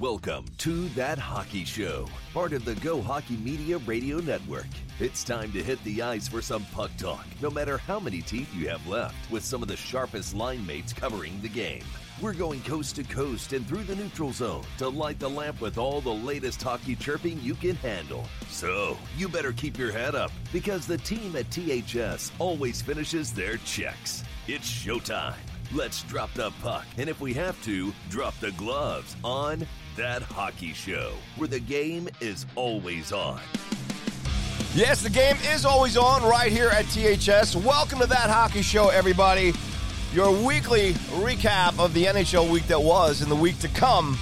Welcome to That Hockey Show, part of the Go Hockey Media Radio Network. It's time to hit the ice for some puck talk, no matter how many teeth you have left, with some of the sharpest line mates covering the game. We're going coast to coast and through the neutral zone to light the lamp with all the latest hockey chirping you can handle. So, you better keep your head up because the team at THS always finishes their checks. It's showtime. Let's drop the puck, and if we have to, drop the gloves on That Hockey Show, where the game is always on. Yes, the game is always on right here at THS. Welcome to That Hockey Show, everybody. Your weekly recap of the NHL week that was and the week to come.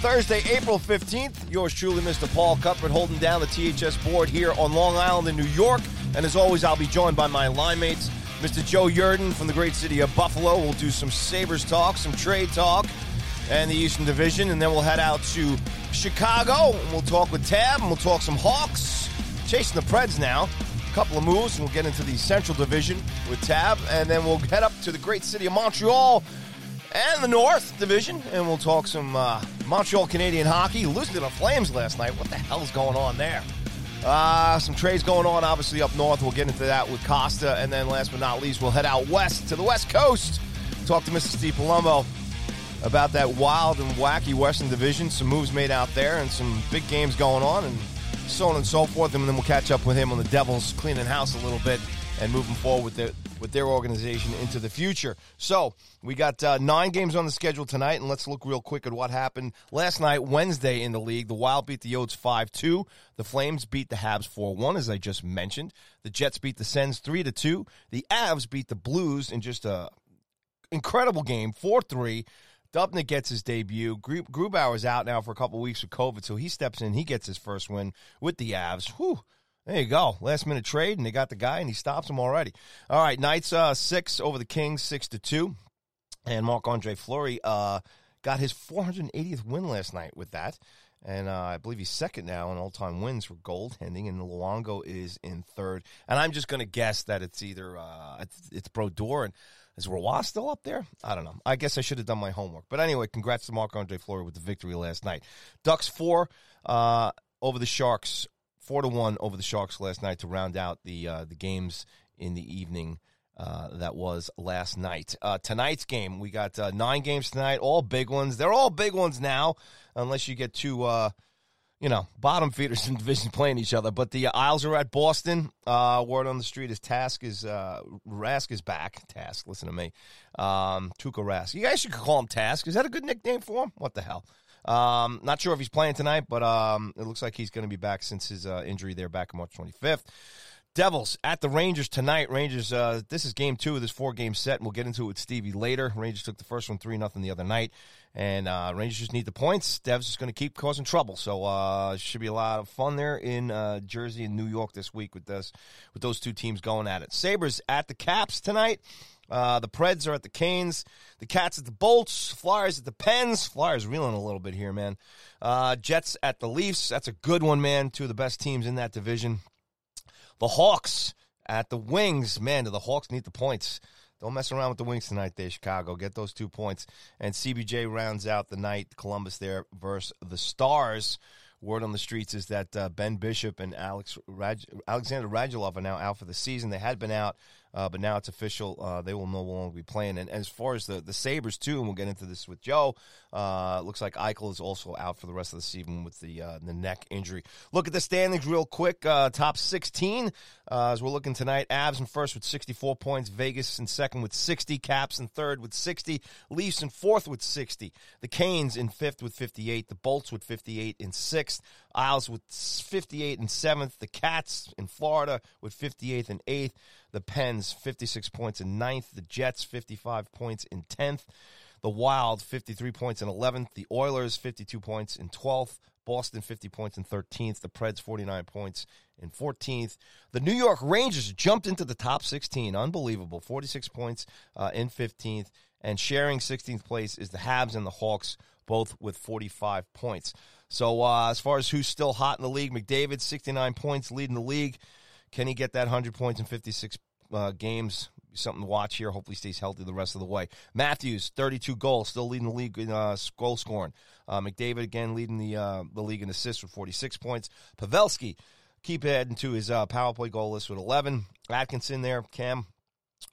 Thursday, April 15th, yours truly, Mr. Paul Cuthbert, holding down the THS board here on Long Island in New York. And as always, I'll be joined by my line mates, Mr. Joe Yerdon from the great city of Buffalo. We'll do some Sabres talk, some trade talk, and the Eastern Division. And then we'll head out to Chicago, and we'll talk with Tab, and we'll talk some Hawks. Chasing the Preds now. A couple of moves, and we'll get into the Central Division with Tab. And then we'll head up to the great city of Montreal and the North Division, and we'll talk some uh, Montreal Canadian hockey. Losing to the Flames last night. What the hell is going on there? Uh, some trades going on, obviously, up north. We'll get into that with Kosta. And then, last but not least, we'll head out west to the West Coast. Talk to Mr. Steve Palumbo about that wild and wacky Western Division. Some moves made out there and some big games going on, and so on and so forth. And then we'll catch up with him on the Devils, cleaning house a little bit and moving forward with their, with their organization into the future. So we got uh, nine games on the schedule tonight, and let's look real quick at what happened last night, Wednesday in the league. The Wild beat the Yotes 5 2. The Flames beat the Habs 4 1, as I just mentioned. The Jets beat the Sens 3 2. The Avs beat the Blues in just a incredible game, 4 3. Dubnyk gets his debut. Gru- Grubauer's out now for a couple weeks with COVID, so he steps in. He gets his first win with the Avs. Whew. There you go. Last minute trade, and they got the guy, and he stops him already. All right, Knights uh, six over the Kings, six to two, and Marc Andre Fleury uh, got his 480th win last night with that, and uh, I believe he's second now in all time wins for goaltending, and Luongo is in third. And I'm just going to guess that it's either uh, it's, it's Brodeur and is Roy still up there? I don't know. I guess I should have done my homework. But anyway, congrats to Marc Andre Fleury with the victory last night. Ducks four uh, over the Sharks four to one over the Sharks last night to round out the uh, the games in the evening. Uh, that was last night. Uh, tonight's game, we got uh, nine games tonight, all big ones. They're all big ones now, unless you get two, uh, you know, bottom feeders in division playing each other. But the Isles are at Boston. Uh, word on the street is Task is Rask is back. Task, listen to me, um, Tuukka Rask. You guys should call him Task. Is that a good nickname for him? What the hell? Um, not sure if he's playing tonight, but um, it looks like he's going to be back since his uh, injury there back on March 25th. Devils at the Rangers tonight. Rangers, uh, this is game two of this four game set, and we'll get into it with Stevie later. Rangers took the first one 3 nothing the other night, and uh, Rangers just need the points. Devs is going to keep causing trouble, so uh, should be a lot of fun there in uh, Jersey and New York this week with this with those two teams going at it. Sabres at the Caps tonight. Uh, the Preds are at the Canes. The Cats at the Bolts. Flyers at the Pens. Flyers reeling a little bit here, man. Uh, Jets at the Leafs. That's a good one, man. Two of the best teams in that division. The Hawks at the Wings. Man, do the Hawks need the points. Don't mess around with the Wings tonight, there, Chicago. Get those two points. And CBJ rounds out the night. Columbus there versus the Stars. Word on the streets is that uh, Ben Bishop and Alex Raj- Alexander Radulov are now out for the season. They had been out uh, but now it's official. Uh, they will no longer be playing. And, as far as the, the Sabres, too, and we'll get into this with Joe, uh, looks like Eichel is also out for the rest of the season with the uh, the neck injury. Look at the standings real quick. Uh, top 16 uh, as we're looking tonight. Avs in first with 64 points. Vegas in second with 60. Caps in third with 60. Leafs in fourth with 60. The Canes in fifth with 58. The Bolts with 58 in sixth. Isles with 58 and seventh. The Cats in Florida with 58th and eighth. The Pens, 56 points in ninth. The Jets, 55 points in 10th. The Wild, 53 points in 11th. The Oilers, 52 points in 12th. Boston, 50 points in 13th. The Preds, 49 points in 14th. The New York Rangers jumped into the top 16. Unbelievable. 46 points uh, in 15th. And sharing 16th place is the Habs and the Hawks, both with 45 points. So uh, as far as who's still hot in the league, McDavid, 69 points, leading the league. Can he get that 100 points in 56 uh, games. something to watch here. Hopefully, stays healthy the rest of the way. Matthews, 32 goals, still leading the league in uh, goal scoring. Uh, McDavid again leading the uh, the league in assists with 46 points. Pavelski keep adding to his uh, power play goal list with 11. Atkinson there, Cam.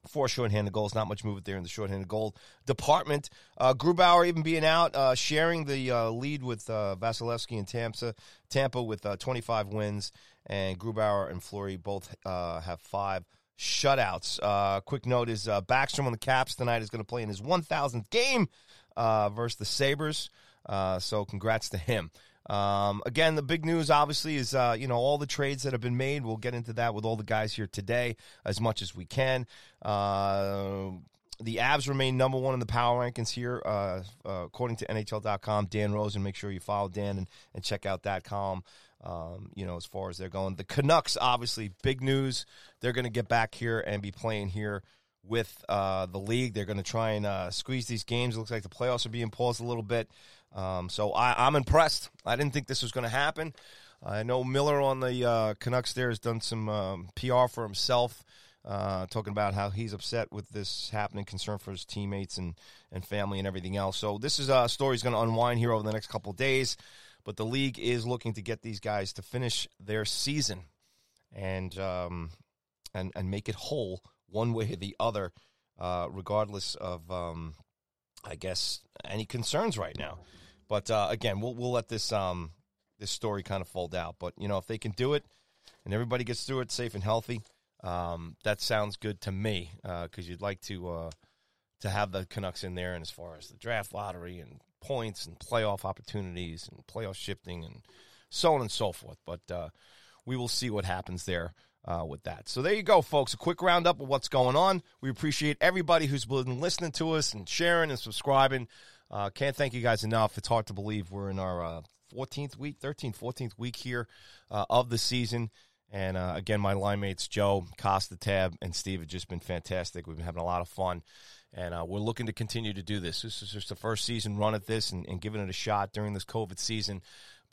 Four shorthanded goals, not much movement there in the shorthanded goal department. Uh, Grubauer even being out, uh, sharing the uh, lead with uh, Vasilevskiy and Tampa, Tampa with uh, 25 wins, and Grubauer and Fleury both uh, have five shutouts. Uh, quick note is Backstrom on the Caps tonight is going to play in his 1,000th game versus the Sabres. Uh, so congrats to him. Um, again, the big news obviously is uh, you know all the trades that have been made. We'll get into that with all the guys here today as much as we can. Uh, the Avs remain number one in the power rankings here, uh, uh, according to NHL.com. Dan Rosen, make sure you follow Dan and, and check out that column. Um, you know, as far as they're going, the Canucks obviously big news. They're going to get back here and be playing here with uh, the league. They're going to try and uh, squeeze these games. It looks like the playoffs are being paused a little bit. Um, so I, am I'm impressed. I didn't think this was going to happen. I know Miller on the uh, Canucks there has done some um, PR for himself, uh, talking about how he's upset with this happening, concern for his teammates and, and family and everything else. So this is a story he's going to unwind here over the next couple of days. But the league is looking to get these guys to finish their season and um, and and make it whole one way or the other, uh, regardless of um, I guess any concerns right now. But uh, again, we'll we'll let this um this story kind of fold out. But you know, if they can do it and everybody gets through it safe and healthy, um, that sounds good to me because uh, you'd like to uh, to have the Canucks in there, and as far as the draft lottery and points and playoff opportunities and playoff shifting and so on and so forth. But uh, we will see what happens there. Uh, with that. So there you go, folks. A quick roundup of what's going on. We appreciate everybody who's been listening to us and sharing and subscribing. Uh, can't thank you guys enough. It's hard to believe we're in our uh, 14th week, 13th, 14th week here uh, of the season. And uh, again, my line mates, Joe, Kosta, Tab, and Steve have just been fantastic. We've been having a lot of fun. And uh, we're looking to continue to do this. This is just the first season run at this and, and giving it a shot during this COVID season.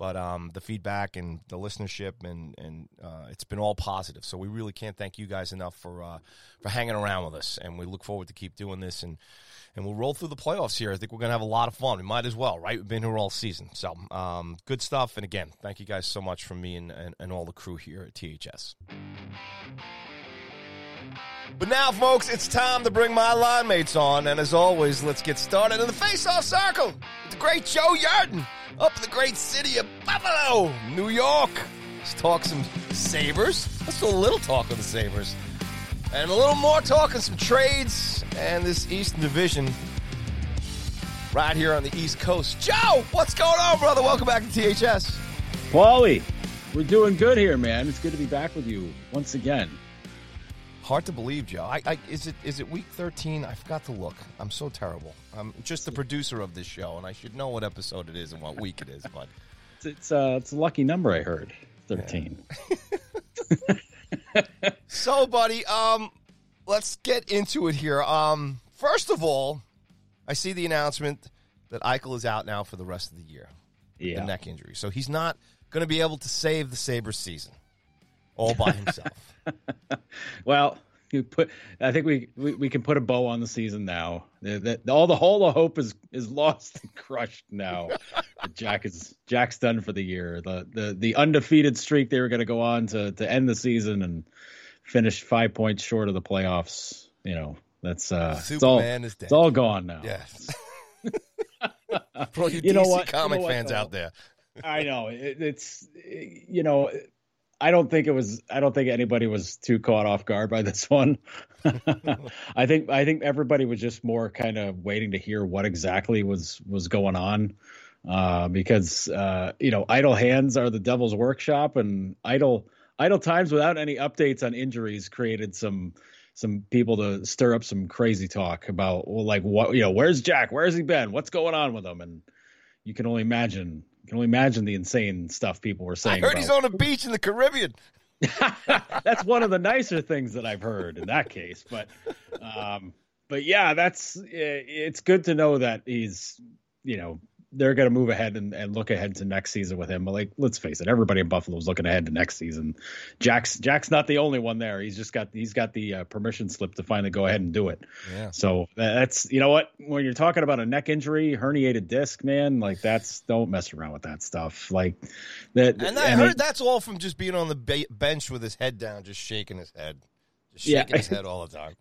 But um, the feedback and the listenership and and uh, it's been all positive. So we really can't thank you guys enough for uh, for hanging around with us. And we look forward to keep doing this and and we'll roll through the playoffs here. I think we're going to have a lot of fun. We might as well, right? We've been here all season. So, um, good stuff. And again, thank you guys so much from me and, and, and all the crew here at THS. But now, folks, it's time to bring my line mates on. And as always, let's get started in the face-off circle with the great Joe Yerdon up in the great city of Buffalo, New York. Let's talk some Sabres. Let's do a little talk of the Sabres. And a little more talk on some trades and this Eastern Division right here on the East Coast. Joe, what's going on, brother? Welcome back to THS. Paulie, we're doing good here, man. It's good to be back with you once again. Hard to believe, Joe. I, I, is it is it week thirteen? I forgot to look. I'm so terrible. I'm just the producer of this show, and I should know what episode it is and what week it is. But it's it's, uh, it's a lucky number. I heard thirteen. Yeah. so, buddy, um, let's get into it here. Um, first of all, I see the announcement that Eichel is out now for the rest of the year. Yeah, the neck injury, so he's not going to be able to save the Sabres season all by himself. well, you put. I think we, we, we can put a bow on the season now. The, the, all the whole of hope is is lost and crushed now. Jack is Jack's done for the year. The the the undefeated streak they were going to go on to to end the season and finish five points short of the playoffs. You know that's uh, Superman it's all, is dead. It's all gone now. Yes. For you, you DC know what? comic you know fans what, out there. I know it, it's you know I don't think it was. I don't think anybody was too caught off guard by this one. I think. I think everybody was just more kind of waiting to hear what exactly was was going on, uh, because uh, you know, idle hands are the devil's workshop, and idle idle times without any updates on injuries created some some people to stir up some crazy talk about well, like what you know, where's Jack? Where's he been? What's going on with him? And you can only imagine can only imagine the insane stuff people were saying. I heard about. he's on a beach in the Caribbean. that's one of the nicer things that I've heard in that case. But, um, but yeah, that's it's good to know that he's you know they're going to move ahead and, and look ahead to next season with him. But like, let's face it, everybody in Buffalo is looking ahead to next season. Jack's Jack's not the only one there. He's just got he's got the uh, permission slip to finally go ahead and do it. Yeah. So that's you know what when you're talking about a neck injury, herniated disc, man, like that's don't mess around with that stuff. Like that. And I, heard that's all from just being on the ba- bench with his head down, just shaking his head. Just shaking yeah. his head all the time.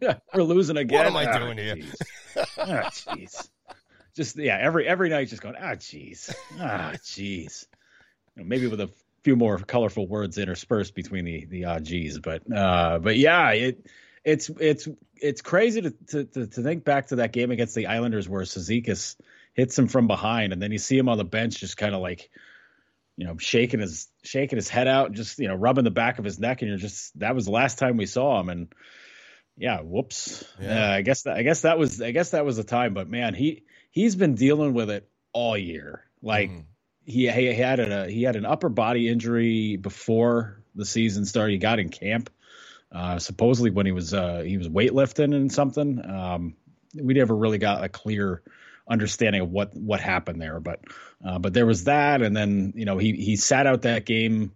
We're losing again. What am I doing here? oh, jeez just yeah, every every night just going, ah, jeez, ah, jeez. You know, maybe with a few more colorful words interspersed between the the ah, geez, but uh, but yeah, it it's it's it's crazy to, to to think back to that game against the Islanders where Cizikas hits him from behind, and then you see him on the bench just kind of like you know shaking his shaking his head out, just you know rubbing the back of his neck, and you're just that was the last time we saw him, and yeah, whoops. Yeah. Uh, I guess that I guess that was I guess that was the time, but man, he he's been dealing with it all year. Like mm. he, he had a he had an upper body injury before the season started. He got in camp, uh, supposedly when he was uh, he was weightlifting and something. Um, we never really got a clear understanding of what what happened there, but uh, but there was that, and then you know he he sat out that game.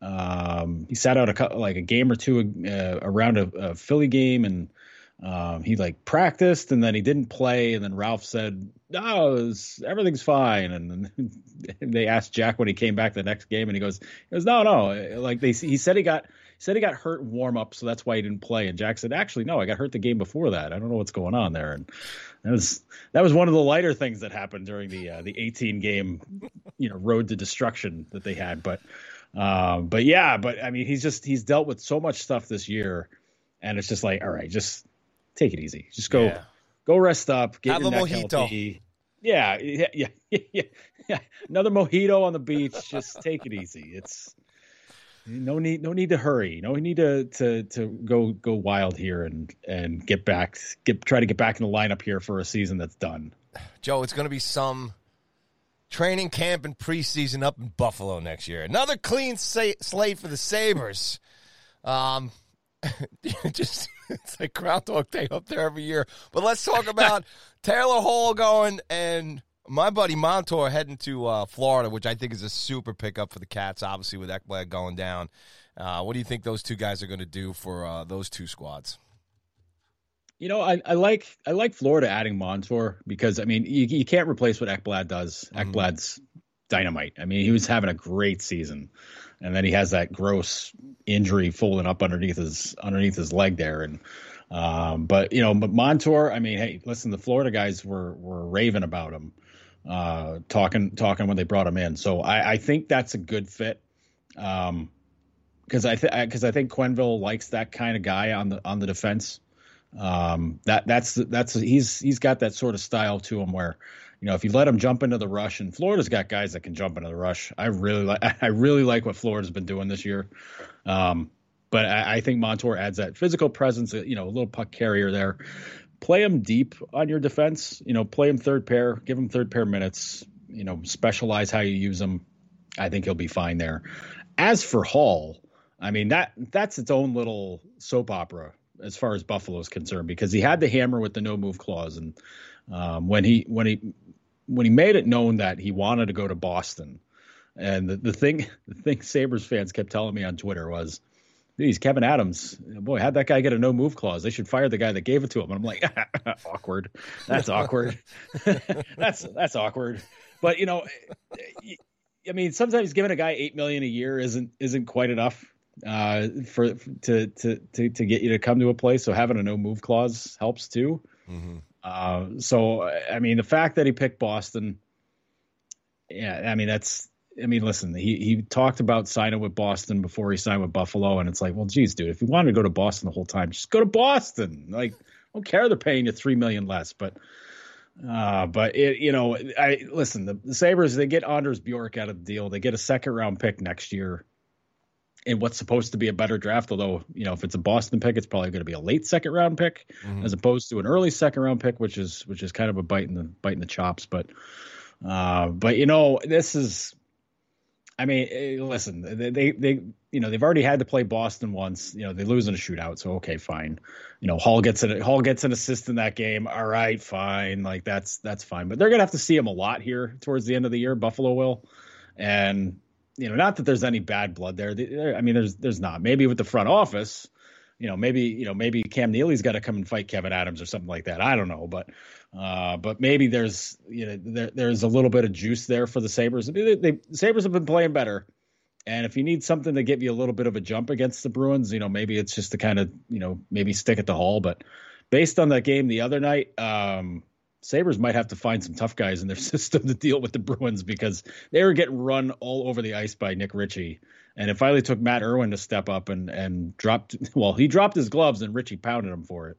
Um, he sat out a like a game or two uh, around a, a Philly game and um, he like practiced and then he didn't play. And then Ralph said, "No, was, everything's fine." And then they asked Jack when he came back the next game, and he goes, "He goes, no, no." Like they, he said he got said he got hurt warm up, so that's why he didn't play. And Jack said, "Actually, no, I got hurt the game before that. I don't know what's going on there." And that was that was one of the lighter things that happened during the uh, the 18 game, you know, road to destruction that they had. But uh, but yeah, but I mean, he's just he's dealt with so much stuff this year, and it's just like, all right, just take it easy. Just go yeah. go rest up. Get Have your a mojito. Healthy. Yeah, yeah, yeah, yeah, yeah. Another mojito on the beach. Just take it easy. It's no need no need to hurry. No need to to to go go wild here and and get back get try to get back in the lineup here for a season that's done. Joe, it's going to be some training camp and preseason up in Buffalo next year. Another clean slate for the Sabres. Um, just it's like Groundhog Day up there every year. But let's talk about Taylor Hall going and my buddy Montour heading to uh, Florida, which I think is a super pickup for the Cats. Obviously, with Ekblad going down, uh, what do you think those two guys are going to do for uh, those two squads? You know, I, I, like I like Florida adding Montour because I mean you, you can't replace what Ekblad does. Mm-hmm. Ekblad's dynamite. I mean, he was having a great season and then he has that gross injury folding up underneath his underneath his leg there. And um, but you know, but Montour, I mean, hey, listen, the Florida guys were were raving about him, uh, talking talking when they brought him in. So I, I think that's a good fit. Um, because I think because I think Quenneville likes that kind of guy on the on the defense. Um, that that's that's he's he's got that sort of style to him where you know, if you let them jump into the rush, and Florida's got guys that can jump into the rush. I really like, I really like what Florida's been doing this year. Um, but I, I, think Montour adds that physical presence, uh, you know, a little puck carrier there. Play him deep on your defense. You know, play him third pair, give him third pair minutes. You know, specialize how you use him. I think he'll be fine there. As for Hall, I mean that that's its own little soap opera as far as Buffalo is concerned because he had the hammer with the no move clause and um, when he when he when he made it known that he wanted to go to Boston, and the, the thing the thing Sabres fans kept telling me on Twitter was, "These Kevyn Adams, boy, how'd that guy get a no move clause? They should fire the guy that gave it to him." And I'm like, awkward. That's awkward. that's that's awkward. But you know, I mean, sometimes giving a guy eight million a year isn't isn't quite enough uh, for to, to to to get you to come to a place. So having a no move clause helps too. Mm-hmm. Uh, so I mean, the fact that he picked Boston, yeah, I mean that's. I mean, listen, he he talked about signing with Boston before he signed with Buffalo, and it's like, well, geez, dude, if you wanted to go to Boston the whole time, just go to Boston. Like, I don't care they're paying you three million less, but uh, but it, you know, I listen. The, the Sabres they get Anders Bjork out of the deal. They get a second round pick next year in what's supposed to be a better draft. Although, you know, if it's a Boston pick, it's probably going to be a late second round pick mm-hmm. as opposed to an early second round pick, which is which is kind of a bite in the bite in the chops. But uh, but you know, this is I mean, eh, listen, they, they, you know, they've already had to play Boston once. You know, they lose in a shootout, so okay, fine. You know, Hall gets an Hall gets an assist in that game. All right, fine. Like that's that's fine. But they're gonna have to see him a lot here towards the end of the year. Buffalo will, and you know, not that there's any bad blood there. I mean, there's there's not. Maybe with the front office, you know, maybe you know, maybe Cam Neely's got to come and fight Kevyn Adams or something like that. I don't know, but uh, but maybe there's you know there, there's a little bit of juice there for the Sabres. They, they, the Sabres have been playing better, and if you need something to give you a little bit of a jump against the Bruins, you know, maybe it's just to kind of you know maybe stick at the Hall. But based on that game the other night, um, Sabres might have to find some tough guys in their system to deal with the Bruins because they were getting run all over the ice by Nick Ritchie and it finally took Matt Irwin to step up and and dropped. Well, he dropped his gloves, and Ritchie pounded him for it.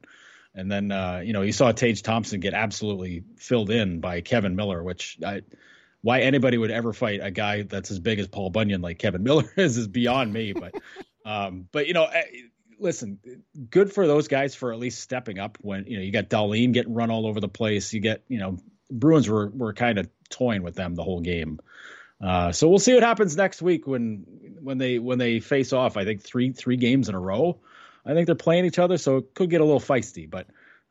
And then uh, you know you saw Tage Thompson get absolutely filled in by Kevan Miller, which I, why anybody would ever fight a guy that's as big as Paul Bunyan like Kevan Miller is is beyond me. But um, but you know. Listen, good for those guys for at least stepping up when you know you got Dahlin getting run all over the place. You get you know Bruins were were kind of toying with them the whole game. Uh, so we'll see what happens next week when when they when they face off. I think three three games in a row. I think they're playing each other, so it could get a little feisty. But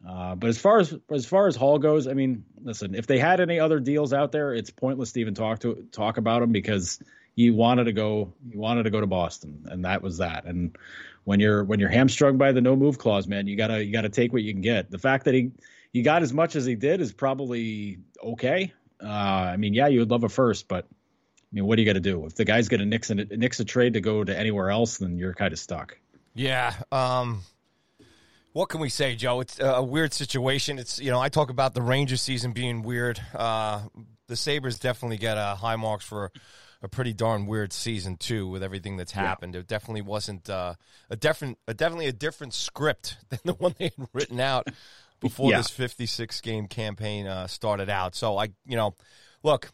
uh, but as far as as far as Hall goes, I mean, listen, if they had any other deals out there, it's pointless to even talk to talk about them because he wanted to go he wanted to go to Boston, and that was that. And when you're when you're hamstrung by the no move clause, man, you gotta you gotta take what you can get. The fact that he he got as much as he did is probably okay. Uh, I mean, yeah, you would love a first, but I mean, what do you got to do? If the guy's to nix a, nix a trade to go to anywhere else, then you're kind of stuck. Yeah. Um, what can we say, Joe? It's a weird situation. It's you know I talk about the Rangers season being weird. Uh, the Sabres definitely get uh, high marks for a pretty darn weird season too, with everything that's happened. Yeah. It definitely wasn't uh, a different, a, definitely a different script than the one they had written out before yeah. this 56 game campaign uh, started out. So I, you know, look,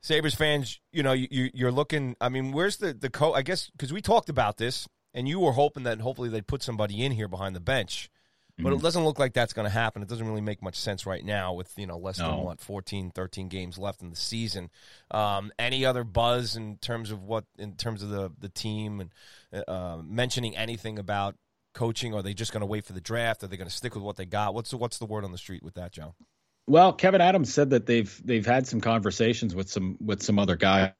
Sabres fans, you know, you, you're looking. I mean, where's the the co? I guess because we talked about this, and you were hoping that hopefully they'd put somebody in here behind the bench, but mm-hmm. it doesn't look like that's going to happen. It doesn't really make much sense right now with you know less no. than what 14, 13 games left in the season. Um, any other buzz in terms of what in terms of the the team and uh, mentioning anything about coaching? Are they just going to wait for the draft? Are they going to stick with what they got? What's the, what's the word on the street with that, Joe? Well, Kevyn Adams said that they've they've had some conversations with some with some other guys,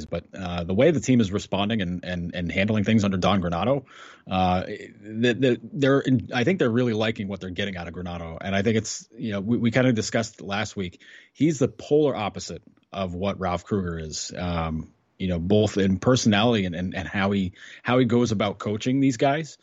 but uh, the way the team is responding and and and handling things under Don Granato, uh, the, they're I think they're really liking what they're getting out of Granato, and I think it's you know we, we kind of discussed last week. He's the polar opposite of what Ralph Krueger is. Um, you know, both in personality and, and, and how he how he goes about coaching these guys.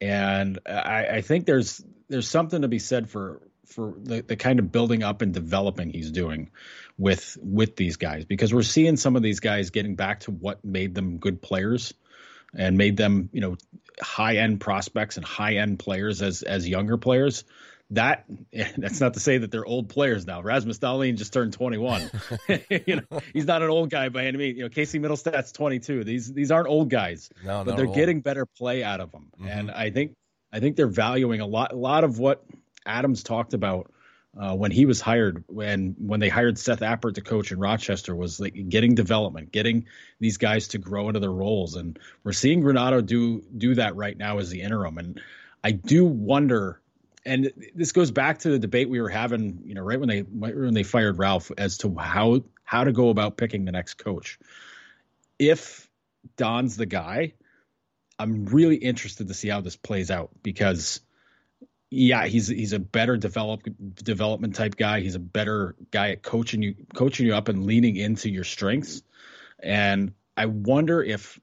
And I, I think there's there's something to be said for for the, the kind of building up and developing he's doing with with these guys because we're seeing some of these guys getting back to what made them good players and made them you know high end prospects and high end players as as younger players that that's not to say that they're old players now. Rasmus Dahlin just turned 21. you know, he's not an old guy by any means. You know, Casey Mittelstadt's 22. These these aren't old guys, no, but they're old. getting better play out of them. Mm-hmm. And I think I think they're valuing a lot a lot of what Adams talked about uh, when he was hired, when when they hired Seth Appert to coach in Rochester, was like getting development, getting these guys to grow into their roles, and we're seeing Granato do do that right now as the interim. And I do wonder, and this goes back to the debate we were having, you know, right when they when they fired Ralph, as to how how to go about picking the next coach. If Don's the guy, I'm really interested to see how this plays out because yeah, he's he's a better develop development type guy. He's a better guy at coaching you coaching you up and leaning into your strengths. And I wonder if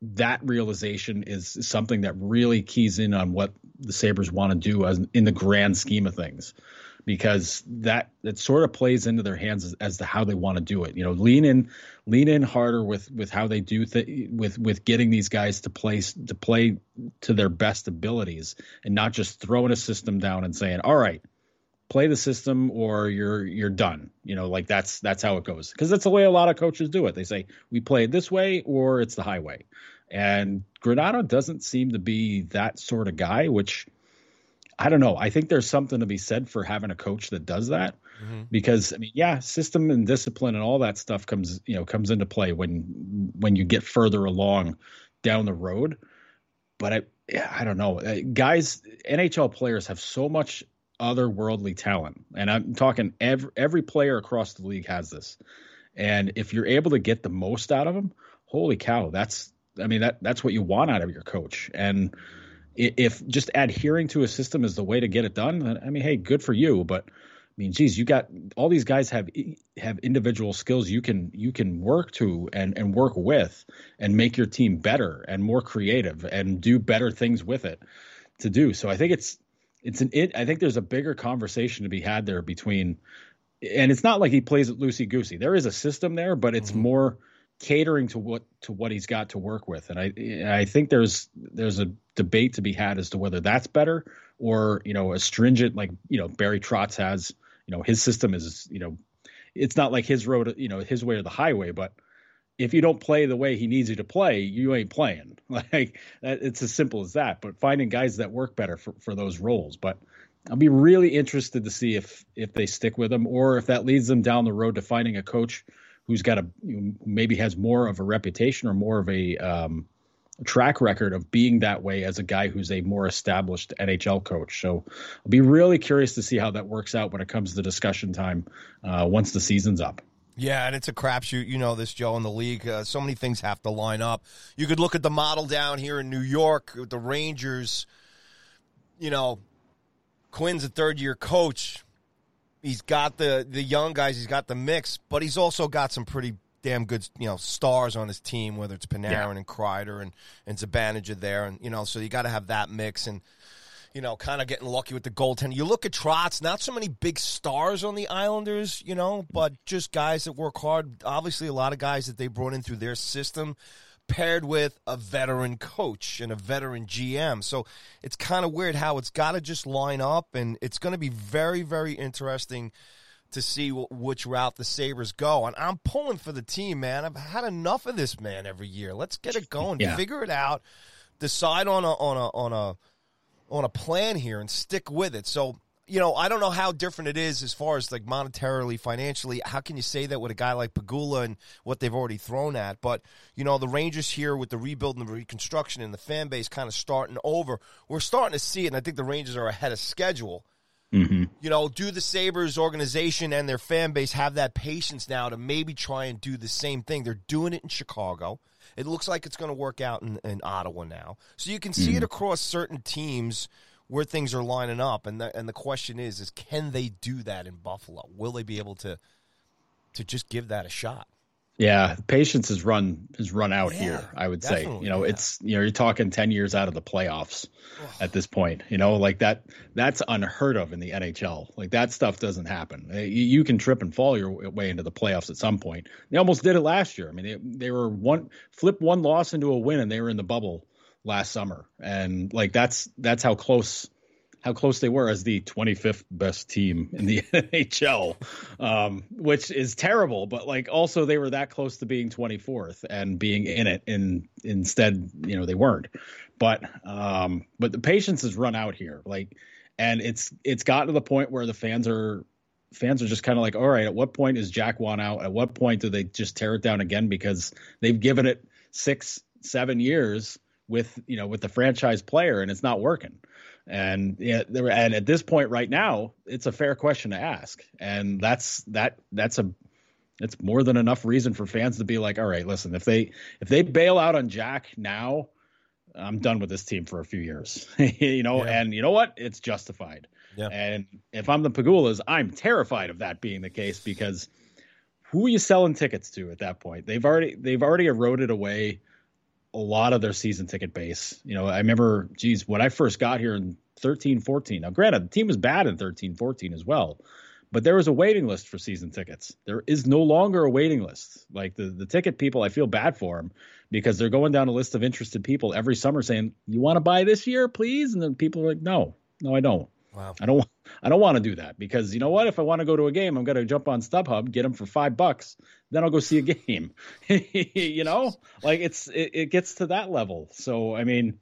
that realization is something that really keys in on what the Sabres want to do as in the grand scheme of things because that that sort of plays into their hands as, as to how they want to do it. You know, lean in, lean in harder with with how they do th- with with getting these guys to place to play to their best abilities, and not just throwing a system down and saying, "All right, play the system or you're you're done." You know, like that's that's how it goes because that's the way a lot of coaches do it. They say we play it this way or it's the highway, and Granato doesn't seem to be that sort of guy, which I don't know. I think there's something to be said for having a coach that does that, mm-hmm. because I mean, yeah, system and discipline and all that stuff comes you know comes into play when when you get further along down the road. But I I don't know, uh, guys. NHL players have so much otherworldly talent, and I'm talking every every player across the league has this. And if you're able to get the most out of them, holy cow, that's I mean that that's what you want out of your coach. And if just adhering to a system is the way to get it done, then, I mean, hey, good for you. But I mean, geez, you got all these guys have have individual skills you can you can work to and and work with and make your team better and more creative and do better things with it to do. So I think it's it's an it. I think there's a bigger conversation to be had there between, and it's not like he plays it loosey goosey. There is a system there, but it's mm-hmm. more catering to what to what he's got to work with. And I I think there's there's a debate to be had as to whether that's better or you know a stringent like you know Barry Trotz has. You know his system is you know it's not like his road you know his way or the highway, but if you don't play the way he needs you to play, you ain't playing. Like it's as simple as that. But finding guys that work better for, for those roles. But I'll be really interested to see if if they stick with him or if that leads them down the road to finding a coach who's got a maybe has more of a reputation or more of a um, track record of being that way as a guy who's a more established NHL coach. So I'll be really curious to see how that works out when it comes to discussion time uh, once the season's up. Yeah, and it's a crapshoot. You know this, Joe, in the league. Uh, so many things have to line up. You could look at the model down here in New York with the Rangers. You know, Quinn's a third year coach. He's got the the young guys. He's got the mix, but he's also got some pretty damn good you know stars on his team. Whether it's Panarin yeah. and Kreider and and Zibanejad there, and you know, so you got to have that mix and you know, kind of getting lucky with the goaltending. You look at Trotz, not so many big stars on the Islanders, you know, but just guys that work hard. Obviously, a lot of guys that they brought in through their system paired with a veteran coach and a veteran GM. So it's kind of weird how it's got to just line up, and it's going to be very, very interesting to see which route the Sabres go. And I'm pulling for the team, man. I've had enough of this, man, every year. Let's get it going, yeah. figure it out, decide on a on a on a on a plan here and stick with it. So, you know, I don't know how different it is as far as like monetarily, financially. How can you say that with a guy like Pegula and what they've already thrown at? But, you know, the Rangers here with the rebuild and the reconstruction and the fan base kind of starting over, we're starting to see it. And I think the Rangers are ahead of schedule. Mm-hmm. You know, do the Sabres organization and their fan base have that patience now to maybe try and do the same thing? They're doing it in Chicago. It looks like it's going to work out in, in, Ottawa now. So you can see mm-hmm. it across certain teams where things are lining up, and the, and the question is, is can they do that in Buffalo? Will they be able to to just give that a shot? Yeah, patience has run has run out yeah, here. I would say, you know, yeah. it's you know, you're talking ten years out of the playoffs at this point. You know, like that that's unheard of in the NHL. Like that stuff doesn't happen. Eh, you, you can trip and fall your way into the playoffs at some point. They almost did it last year. I mean, they, they were one flip one loss into a win, and they were in the bubble last summer. And like that's that's how close how close they were as the 25th best team in the NHL, um, which is terrible. But like also they were that close to being 24th and being in it, and instead you know they weren't. But um, but the patience has run out here, like, and it's it's gotten to the point where the fans are fans are just kind of like, all right, at what point is Jack one out? At what point do they just tear it down again because they've given it six, seven years with you know with the franchise player and it's not working. And yeah, and at this point right now, it's a fair question to ask, and that's that that's a it's more than enough reason for fans to be like, all right, listen, if they if they bail out on Jack now, I'm done with this team for a few years, you know, yeah. and you know what, it's justified. Yeah. And if I'm the Pegulas, I'm terrified of that being the case because who are you selling tickets to at that point? They've already they've already eroded away a lot of their season ticket base. You know, I remember, geez, when I first got here in 13, 14. Now, granted, the team was bad in 13, 14 as well, but there was a waiting list for season tickets. There is no longer a waiting list. Like the, the ticket people, I feel bad for them because they're going down a list of interested people every summer saying, "You want to buy this year, please?" And then people are like, "No, no, I don't." Wow. I don't. I don't want to do that because you know what? If I want to go to a game, I'm going to jump on StubHub, get them for five bucks, then I'll go see a game. you know, like it's it, it gets to that level. So I mean,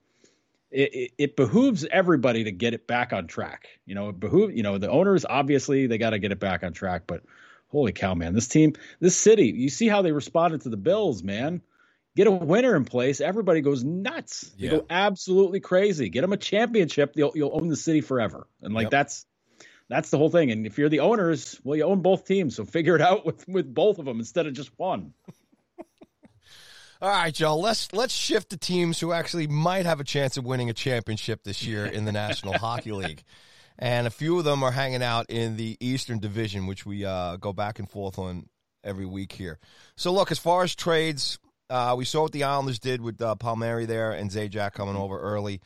it, it, it, behooves everybody to get it back on track. You know, it behoove, you know, the owners obviously they got to get it back on track, but holy cow, man, this team, this city, you see how they responded to the Bills, man. Get a winner in place, everybody goes nuts. Yeah. Go absolutely crazy. Get them a championship, you'll you'll own the city forever. And like yep. that's that's the whole thing. And if you're the owners, well, you own both teams, so figure it out with with both of them instead of just one. All right, Joe. Let's let's shift to teams who actually might have a chance of winning a championship this year in the National Hockey League, and a few of them are hanging out in the Eastern Division, which we uh, go back and forth on every week here. So, look, as far as trades, uh, we saw what the Islanders did with uh, Palmieri there and Zajac coming over early,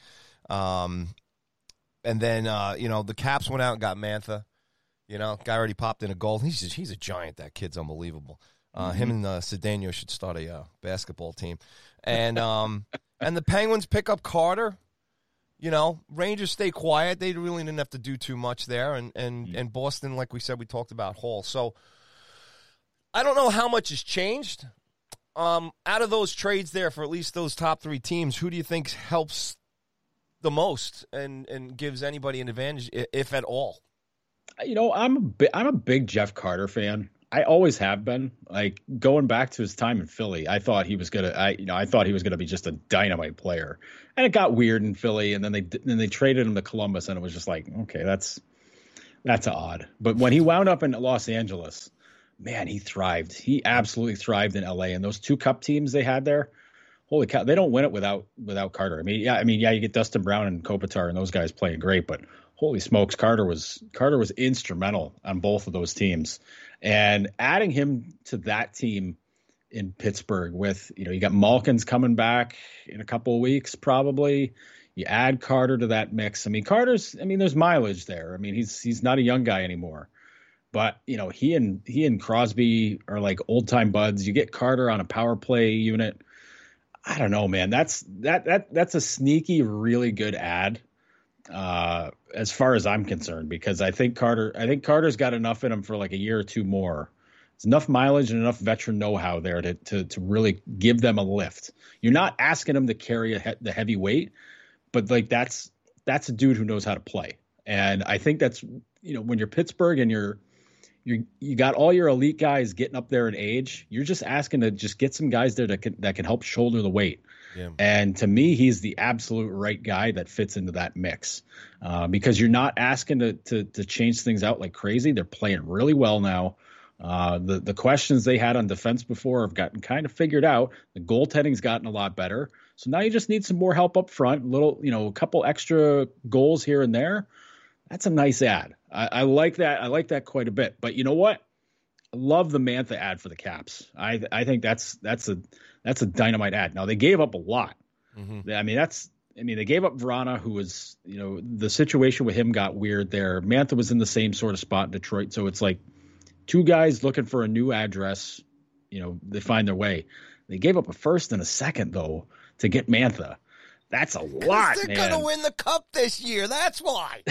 um, and then uh, you know the Caps went out and got Mantha. You know, guy already popped in a goal. He's just, he's a giant. That kid's unbelievable. Uh, mm-hmm. Him and uh, Zdeno should start a uh, basketball team, and um, and the Penguins pick up Carter. You know, Rangers stay quiet. They really didn't have to do too much there, and and mm-hmm. and Boston, like we said, we talked about Hall. So I don't know how much has changed. Um, out of those trades there for at least those top three teams, who do you think helps the most and and gives anybody an advantage, if at all? You know, I'm a bi- I'm a big Jeff Carter fan. I always have been. Like going back to his time in Philly, I thought he was gonna. I you know I thought he was gonna be just a dynamite player, and it got weird in Philly, and then they then they traded him to Columbus, and it was just like okay, that's that's odd. But when he wound up in Los Angeles, man, he thrived. He absolutely thrived in LA, and those two Cup teams they had there. Holy cow, they don't win it without without Carter. I mean, yeah, I mean, yeah, you get Dustin Brown and Kopitar and those guys playing great, but holy smokes, Carter was Carter was instrumental on both of those teams. And adding him to that team in Pittsburgh with, you know, you got Malkin's coming back in a couple of weeks, probably. You add Carter to that mix. I mean, Carter's, I mean, there's mileage there. I mean, he's he's not a young guy anymore. But, you know, he and he and Crosby are like old time buds. You get Carter on a power play unit. I don't know, man. That's that that that's a sneaky, really good ad uh, as far as I'm concerned, because I think Carter, I think Carter's got enough in him for like a year or two more. It's enough mileage and enough veteran know-how there to to to really give them a lift. You're not asking him to carry he- the heavy weight, but like that's that's a dude who knows how to play. And I think that's you know when you're Pittsburgh and you're you you got all your elite guys getting up there in age, you're just asking to just get some guys there that can that can help shoulder the weight. Yeah. And to me, he's the absolute right guy that fits into that mix uh, because you're not asking to, to, to change things out like crazy. They're playing really well now. Uh, the the questions they had on defense before have gotten kind of figured out. The goaltending's gotten a lot better. So now you just need some more help up front. A little, you know, a couple extra goals here and there. That's a nice ad. I, I like that. I like that quite a bit. But you know what? I love the Mantha ad for the Caps. I I think that's that's a that's a dynamite ad. Now they gave up a lot. Mm-hmm. I mean, that's I mean, they gave up Vrana, who was, you know, the situation with him got weird there. Mantha was in the same sort of spot in Detroit. So it's like two guys looking for a new address, you know, they find their way. They gave up a first and a second, though, to get Mantha. That's a lot. They're going to win the cup this year. That's why.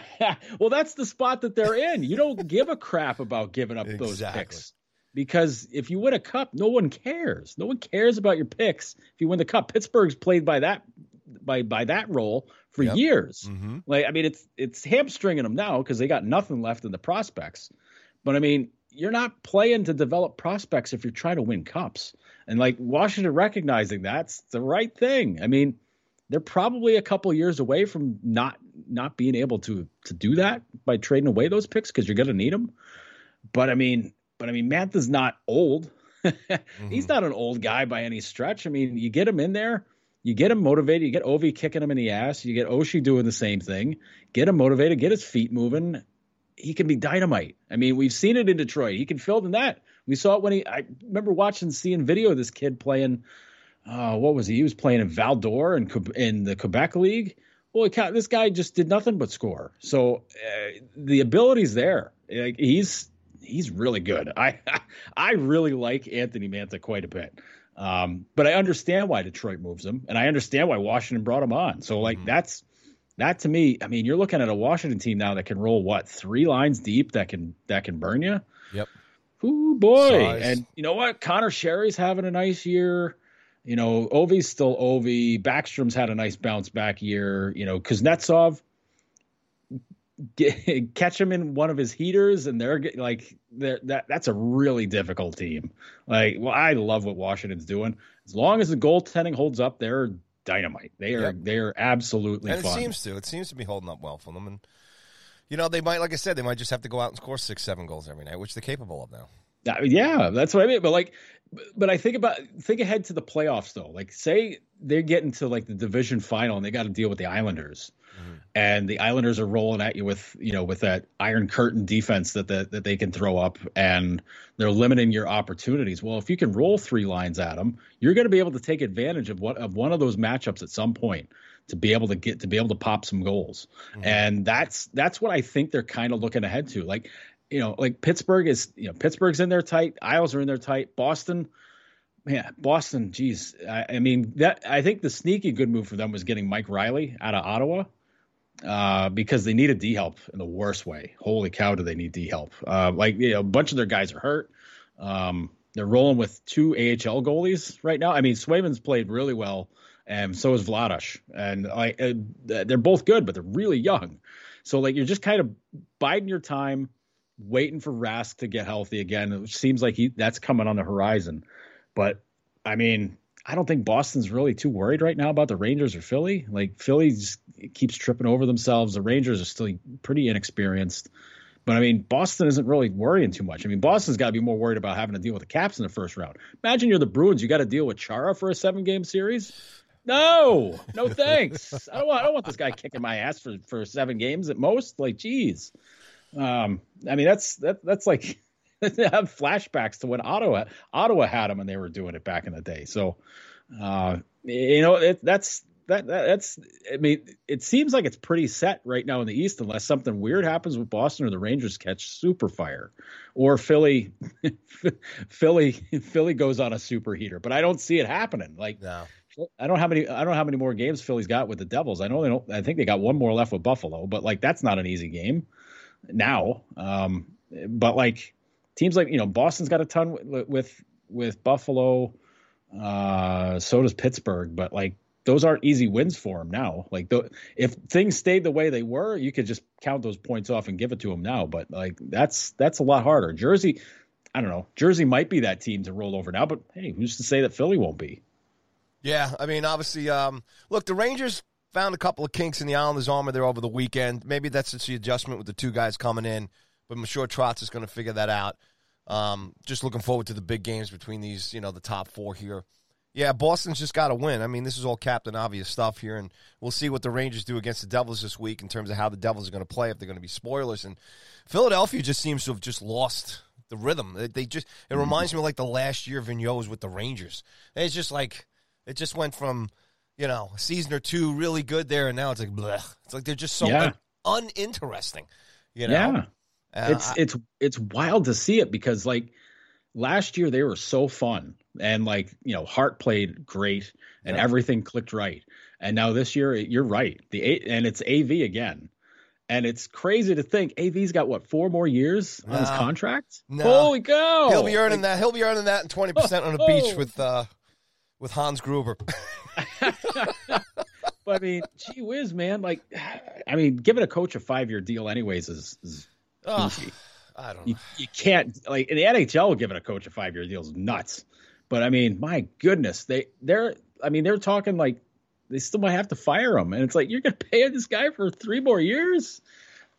well, that's the spot that they're in. You don't give a crap about giving up exactly. those picks because if you win a cup, no one cares. No one cares about your picks if you win the cup. Pittsburgh's played by that by by that role for yep. years. Mm-hmm. Like I mean, it's it's hamstringing them now because they got nothing left in the prospects. But I mean, you're not playing to develop prospects if you're trying to win cups. And like Washington recognizing that's the right thing. I mean, they're probably a couple years away from not not being able to to do that by trading away those picks because you're going to need them. But I mean, but I mean, Mantha's not old. mm-hmm. He's not an old guy by any stretch. I mean, you get him in there, you get him motivated, you get Ovi kicking him in the ass, you get Oshie doing the same thing, get him motivated, get his feet moving. He can be dynamite. I mean, we've seen it in Detroit. He can fill the net. We saw it when he. I remember watching, seeing video of this kid playing. Uh, what was he? He was playing in Val d'Or in, in the Quebec League. Holy cow! This guy just did nothing but score. So uh, the ability's there. Like he's he's really good. I I really like Anthony Mantha quite a bit. Um, but I understand why Detroit moves him, and I understand why Washington brought him on. So like mm-hmm. that's that to me. I mean, you're looking at a Washington team now that can roll what three lines deep that can that can burn you. Yep. Ooh boy! Size. And you know what? Conor Sheary's having a nice year. You know, Ovi's still Ovi. Backstrom's had a nice bounce back year. You know, Kuznetsov, get, catch him in one of his heaters, and they're like, they're, that that's a really difficult team. Like, well, I love what Washington's doing. As long as the goaltending holds up, they're dynamite. They are yep. they are absolutely. And fun. it seems to. It seems to be holding up well for them. And you know, they might, like I said, they might just have to go out and score six, seven goals every night, which they're capable of now. Yeah, that's what I mean. But like, but I think about think ahead to the playoffs though. Like, say they're getting to like the division final and they got to deal with the Islanders, mm-hmm. and the Islanders are rolling at you with you know with that iron curtain defense that the, that they can throw up, and they're limiting your opportunities. Well, if you can roll three lines at them, you're going to be able to take advantage of what of one of those matchups at some point to be able to get to be able to pop some goals. Mm-hmm. And that's that's what I think they're kind of looking ahead to. Like you know, like Pittsburgh is, you know, Pittsburgh's in there tight. Isles are in there tight. Boston, yeah, Boston. Geez, I, I, mean that. I think the sneaky good move for them was getting Mike Reilly out of Ottawa uh, because they needed D help in the worst way. Holy cow, do they need D help? Uh, like you know, a bunch of their guys are hurt. Um, they're rolling with two AHL goalies right now. I mean, Swayman's played really well, and so is Vladar, and I, uh, they're both good, but they're really young. So like you're just kind of biding your time waiting for Rask to get healthy again. It seems like he that's coming on the horizon. But I mean, I don't think Boston's really too worried right now about the Rangers or Philly. Like Philly keeps tripping over themselves. The Rangers are still pretty inexperienced. But I mean, Boston isn't really worrying too much. I mean, Boston's got to be more worried about having to deal with the Caps in the first round. Imagine you're the Bruins, you got to deal with Chara for a seven game series. No, no thanks. I don't want. I don't want this guy kicking my ass for for seven games at most. Like, geez. Um, I mean, that's that that's like have flashbacks to when Ottawa Ottawa had them and they were doing it back in the day. So, uh, you know, it, that's that, that, that's I mean, it seems like it's pretty set right now in the East, unless something weird happens with Boston or the Rangers catch super fire, or Philly, Philly, Philly goes on a super heater. But I don't see it happening. Like, no. I don't know how many I don't know how many more games Philly's got with the Devils. I know they don't. I think they got one more left with Buffalo, but like that's not an easy game now. Um, but like teams like you know Boston's got a ton with with, with Buffalo. Uh, so does Pittsburgh, but like those aren't easy wins for them now. Like if things stayed the way they were, you could just count those points off and give it to them now. But like that's that's a lot harder. Jersey, I don't know. Jersey might be that team to roll over now, but hey, who's to say that Philly won't be? Yeah, I mean, obviously, um, look, the Rangers found a couple of kinks in the Islanders' armor there over the weekend. Maybe that's just the adjustment with the two guys coming in, but I'm sure Trotz is going to figure that out. Um, just looking forward to the big games between these, you know, the top four here. Yeah, Boston's just got to win. I mean, this is all Captain Obvious stuff here, and we'll see what the Rangers do against the Devils this week in terms of how the Devils are going to play if they're going to be spoilers. And Philadelphia just seems to have just lost the rhythm. They just it reminds me of like the last year Vigneault was with the Rangers. It's just like it just went from you know, season or two really good there, and now it's like, bleh. It's like they're just so yeah. un- uninteresting. You know, yeah. Uh, it's it's it's wild to see it because like last year they were so fun and like you know Hart played great and yeah. everything clicked right, and now this year you're right the and it's AV again. And it's crazy to think AV's got what four more years on his contract. No. Holy cow! He'll be earning like, that. He'll be earning that and twenty percent on the beach with uh, with Hans Gruber. but I mean, gee whiz, man! Like, I mean, giving a coach a five year deal, anyways, is, is oh, I don't. You, you, can't like in the NHL giving a coach a five year deal is nuts. But I mean, my goodness, they they're I mean they're talking like they still might have to fire him, and it's like you're gonna pay this guy for three more years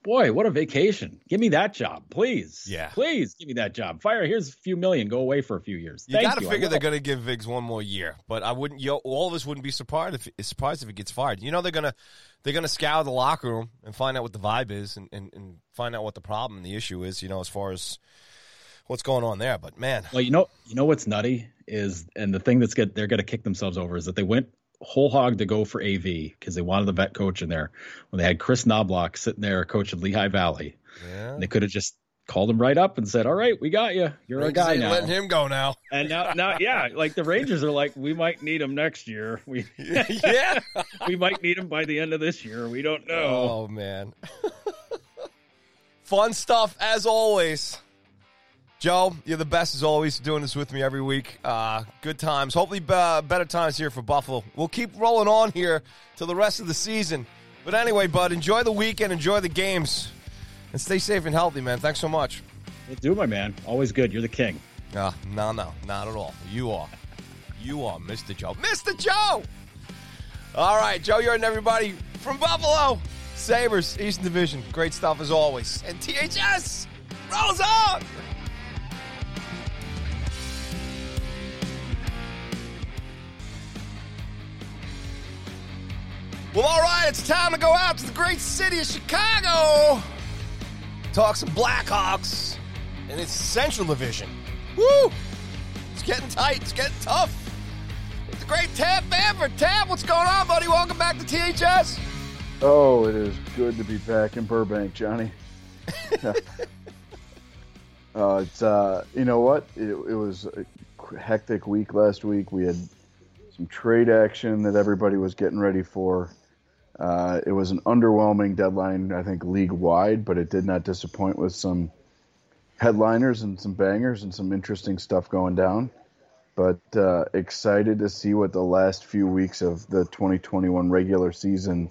boy, what a vacation. Give me that job, please. Yeah. Please give me that job. Fire, here's a few million. Go away for a few years. You got to figure they're going to give Viggs one more year, but I wouldn't, you all of us wouldn't be surprised if, surprised if he gets fired. You know, they're going to, they're going to scour the locker room and find out what the vibe is and, and, and find out what the problem and the issue is, you know, as far as what's going on there. But man, well, you know, you know what's nutty is, and the thing that's good, they're going to kick themselves over is that they went whole hog to go for AV because they wanted the vet coach in there when they had Kris Knoblauch sitting there coaching Lehigh Valley. Yeah. They could have just called him right up and said, "All right, we got you. You're our guy now." Letting him go now. And now, now, yeah, like the Rangers are like, we might need him next year. We, yeah, we might need him by the end of this year. We don't know. Oh man, fun stuff as always. Joe, you're the best as always, doing this with me every week. Uh, good times. Hopefully, uh, better times here for Buffalo. We'll keep rolling on here till the rest of the season. But anyway, bud, enjoy the weekend, enjoy the games, and stay safe and healthy, man. Thanks so much. We'll do, my man. Always good. You're the king. Uh, no, no, not at all. You are. You are Mr. Joe. Mr. Joe! All right, Joe Yerdon, everybody from Buffalo. Sabres, Eastern Division. Great stuff as always. And THS rolls on! Well, all right, it's time to go out to the great city of Chicago. Talk some Blackhawks and its Central Division. Woo! It's getting tight. It's getting tough. It's the great Tab Bamford. Tab, what's going on, buddy? Welcome back to THS. Oh, it is good to be back in Burbank, Johnny. uh, it's uh, you know what? It, it was a hectic week last week. We had some trade action that everybody was getting ready for. Uh, it was an underwhelming deadline, I think, league wide, but it did not disappoint with some headliners and some bangers and some interesting stuff going down. But uh, excited to see what the last few weeks of the 2021 regular season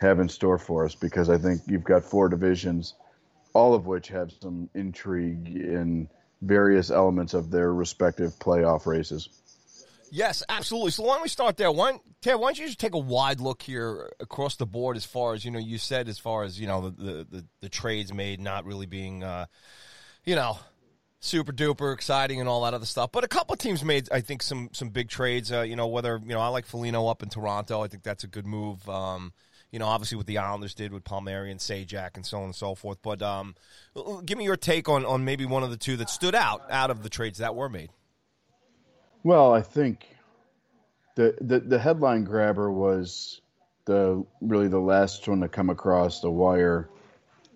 have in store for us because I think you've got four divisions, all of which have some intrigue in various elements of their respective playoff races. Yes, absolutely. So why don't we start there? Why, Ted, why don't you just take a wide look here across the board as far as, you know, you said as far as, you know, the, the, the trades made not really being, uh, you know, super duper exciting and all that other stuff. But a couple teams made, I think, some some big trades. Uh, you know, whether, you know, I like Foligno up in Toronto. I think that's a good move. Um, you know, obviously what the Islanders did with Palmieri and Zajac and so on and so forth. But um, give me your take on, on maybe one of the two that stood out out of the trades that were made. Well, I think the, the the headline grabber was the really the last one to come across the wire.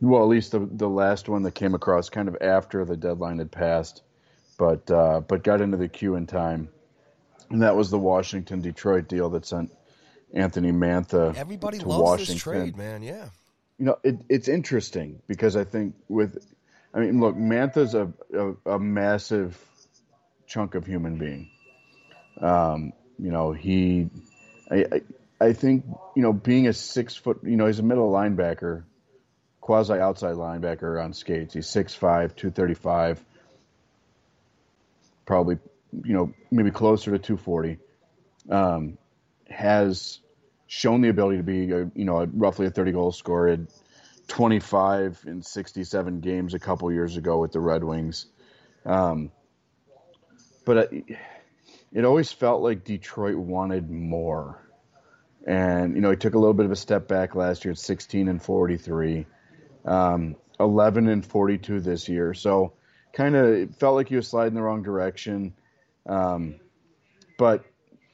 Well, at least the the last one that came across kind of after the deadline had passed, but uh, but got into the queue in time, and that was the Washington Detroit deal that sent Anthony Mantha. Everybody to loves Washington. this trade, man. Yeah. You know, it, it's interesting because I think with, I mean, look, Mantha's a, a, a massive chunk of human being. Um, you know, he, I, I, I think, you know, being a six foot, you know, he's a middle linebacker, quasi outside linebacker on skates. He's 6'5, 235, probably, you know, maybe closer to 240. Um, has shown the ability to be, a, you know, a, roughly a 30 goal scorer. Had 25 in 67 games a couple years ago with the Red Wings. Um, but I, it always felt like Detroit wanted more. And, you know, he took a little bit of a step back last year at 16 and 43, um, 11 and 42 this year. So kind of felt like he was sliding the wrong direction. Um, but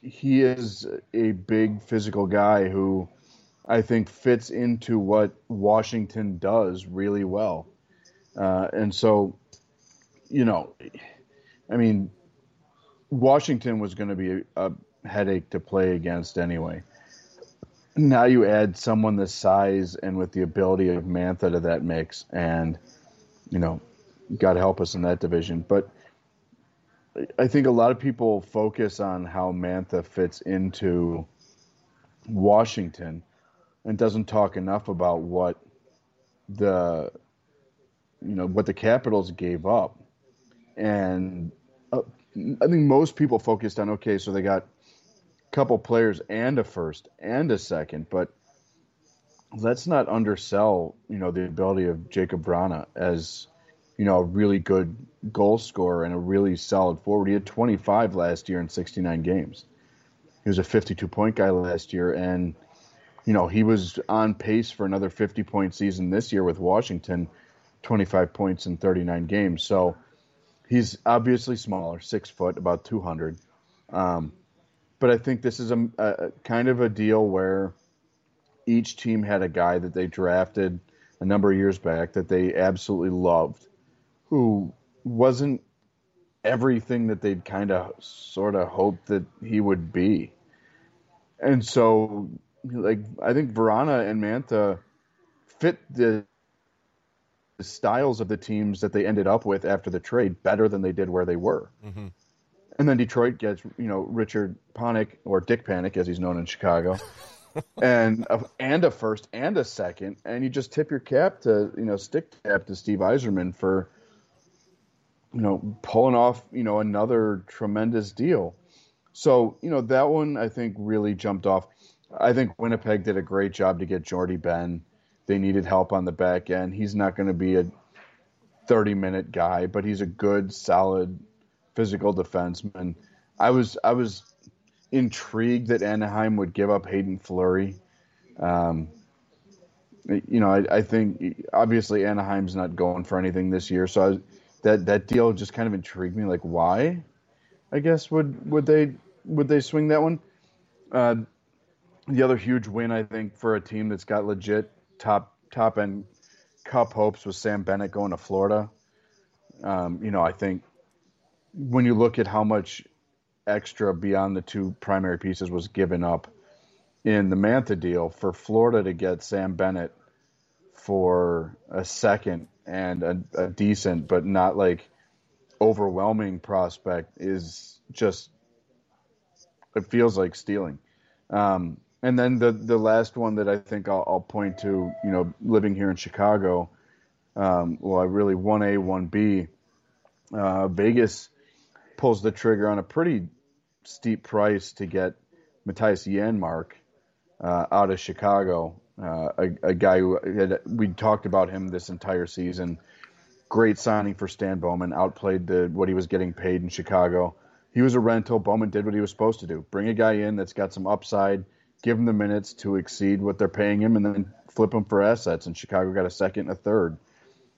he is a big physical guy who I think fits into what Washington does really well. Uh, and so, you know, I mean, Washington was going to be a, a headache to play against anyway. Now you add someone the size and with the ability of Mantha to that mix, and you know, God help us in that division. But I think a lot of people focus on how Mantha fits into Washington, and doesn't talk enough about what the you know what the Capitals gave up, and uh, I think most people focused on okay, so they got a couple players and a first and a second, but let's not undersell you know the ability of Jakub Vrana as you know a really good goal scorer and a really solid forward. He had 25 last year in 69 games. He was a 52 point guy last year, and you know he was on pace for another 50 point season this year with Washington, 25 points in 39 games. So he's obviously smaller, six foot, about 200. Um, but I think this is a, a, kind of a deal where each team had a guy that they drafted a number of years back that they absolutely loved, who wasn't everything that they'd kind of sort of hoped that he would be. And so, like, I think Vrana and Mantha fit the styles of the teams that they ended up with after the trade better than they did where they were. Mm-hmm. And then Detroit gets, you know, Richard Panik or Dick Panic as he's known in Chicago. and a, and a first and a second, and you just tip your cap to you know stick cap to Steve Yzerman for you know pulling off you know another tremendous deal. So you know that one I think really jumped off. I think Winnipeg did a great job to get Jordie Benn. They needed help on the back end. He's not going to be a 30 minute guy, but he's a good, solid physical defenseman. I was I was intrigued that Anaheim would give up Hayden Fleury. Um, you know, I, I, think obviously Anaheim's not going for anything this year, so I, that that deal just kind of intrigued me. Like, why? I guess would would they would they swing that one? Uh, the other huge win, I think, for a team that's got legit top top end cup hopes with Sam Bennett going to Florida. Um, you know, I think when you look at how much extra beyond the two primary pieces was given up in the Mantha deal for Florida to get Sam Bennett for a second and a, a decent but not like overwhelming prospect is just it feels like stealing. Um, and then the the last one that I think I'll, I'll point to, you know, living here in Chicago, um, well, I really one A one B. Uh, Vegas pulls the trigger on a pretty steep price to get Mattias Janmark uh, out of Chicago. Uh, a, a, guy who had, we talked about him this entire season. Great signing for Stan Bowman. Outplayed the what he was getting paid in Chicago. He was a rental. Bowman did what he was supposed to do. Bring a guy in that's got some upside. Give him the minutes to exceed what they're paying him, and then flip him for assets. And Chicago got a second and a third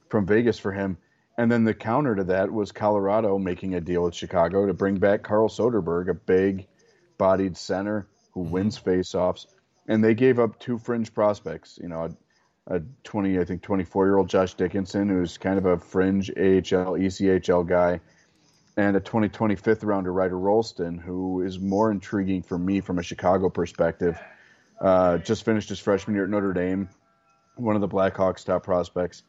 from Vegas for him. And then the counter to that was Colorado making a deal with Chicago to bring back Carl Soderberg, a big bodied center who mm-hmm. wins faceoffs. And they gave up two fringe prospects, you know, a, a 20, I think 24 year old Josh Dickinson, who's kind of a fringe AHL, ECHL guy, and a 2020 fifth rounder Ryder Rolston, who is more intriguing for me from a Chicago perspective. Uh, just finished his freshman year at Notre Dame, one of the Blackhawks' top prospects.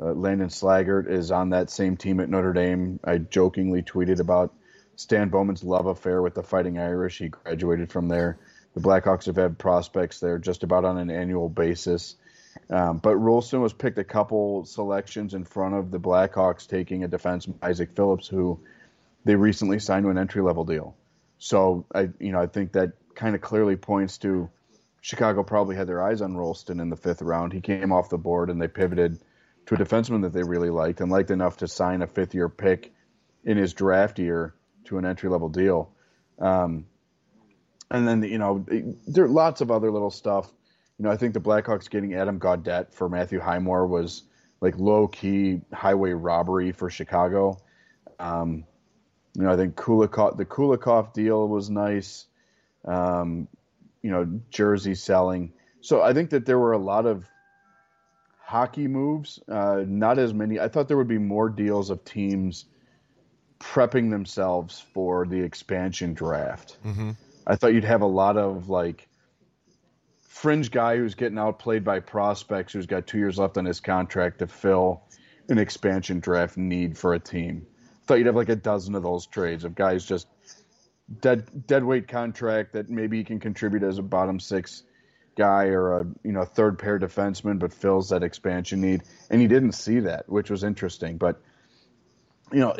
Uh, Landon Slaggert is on that same team at Notre Dame. I jokingly tweeted about Stan Bowman's love affair with the Fighting Irish. He graduated from there. The Blackhawks have had prospects there just about on an annual basis. Um, but Rolston was picked a couple selections in front of the Blackhawks taking a defenseman, Isaac Phillips, who they recently signed to an entry level deal. So I, you know, I think that kind of clearly points to Chicago probably had their eyes on Rolston in the fifth round. He came off the board and they pivoted to a defenseman that they really liked and liked enough to sign a fifth year pick in his draft year to an entry level deal. Um, and then, you know, there are lots of other little stuff. You know, I think the Blackhawks getting Adam Gaudette for Matthew Highmore was like low key highway robbery for Chicago. Um, you know, I think Kulikov, the Kulikov deal was nice. Um, you know, jersey selling. So I think that there were a lot of hockey moves. Uh, not as many. I thought there would be more deals of teams prepping themselves for the expansion draft. Mm-hmm. I thought you'd have a lot of like fringe guy who's getting outplayed by prospects who's got two years left on his contract to fill an expansion draft need for a team. Thought you'd have like a dozen of those trades of guys just dead dead weight contract that maybe he can contribute as a bottom six guy or a you know third pair defenseman, but fills that expansion need. And he didn't see that, which was interesting. But you know,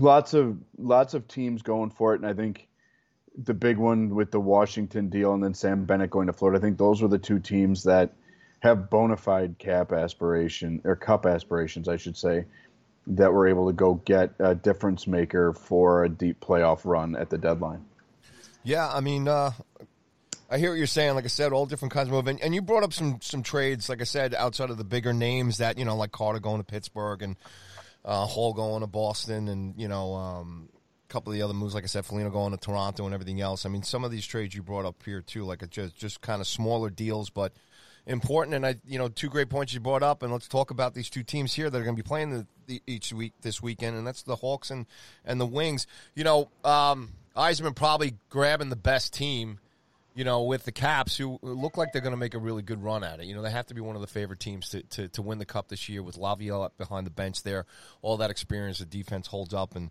lots of lots of teams going for it, and I think the big one with the Washington deal and then Sam Bennett going to Florida. I think those were the two teams that have bona fide cap aspiration or cup aspirations, I should say, that were able to go get a difference maker for a deep playoff run at the deadline. Yeah, I mean, uh, I hear what you're saying. Like I said, all different kinds of movement. And you brought up some some trades, like I said, outside of the bigger names that you know, like Carter going to Pittsburgh and uh, Hall going to Boston, and you know, um, a couple of the other moves, like I said, Foligno going to Toronto and everything else. I mean, some of these trades you brought up here too, like just just kind of smaller deals, but important. And I, you know, two great points you brought up. And let's talk about these two teams here that are going to be playing the, the, each week this weekend, and that's the Hawks and and the Wings. You know, um, Yzerman probably grabbing the best team you know, with the Caps, who look like they're going to make a really good run at it. You know, they have to be one of the favorite teams to, to, to win the Cup this year with Laviolette behind the bench there. All that experience, the defense holds up, and,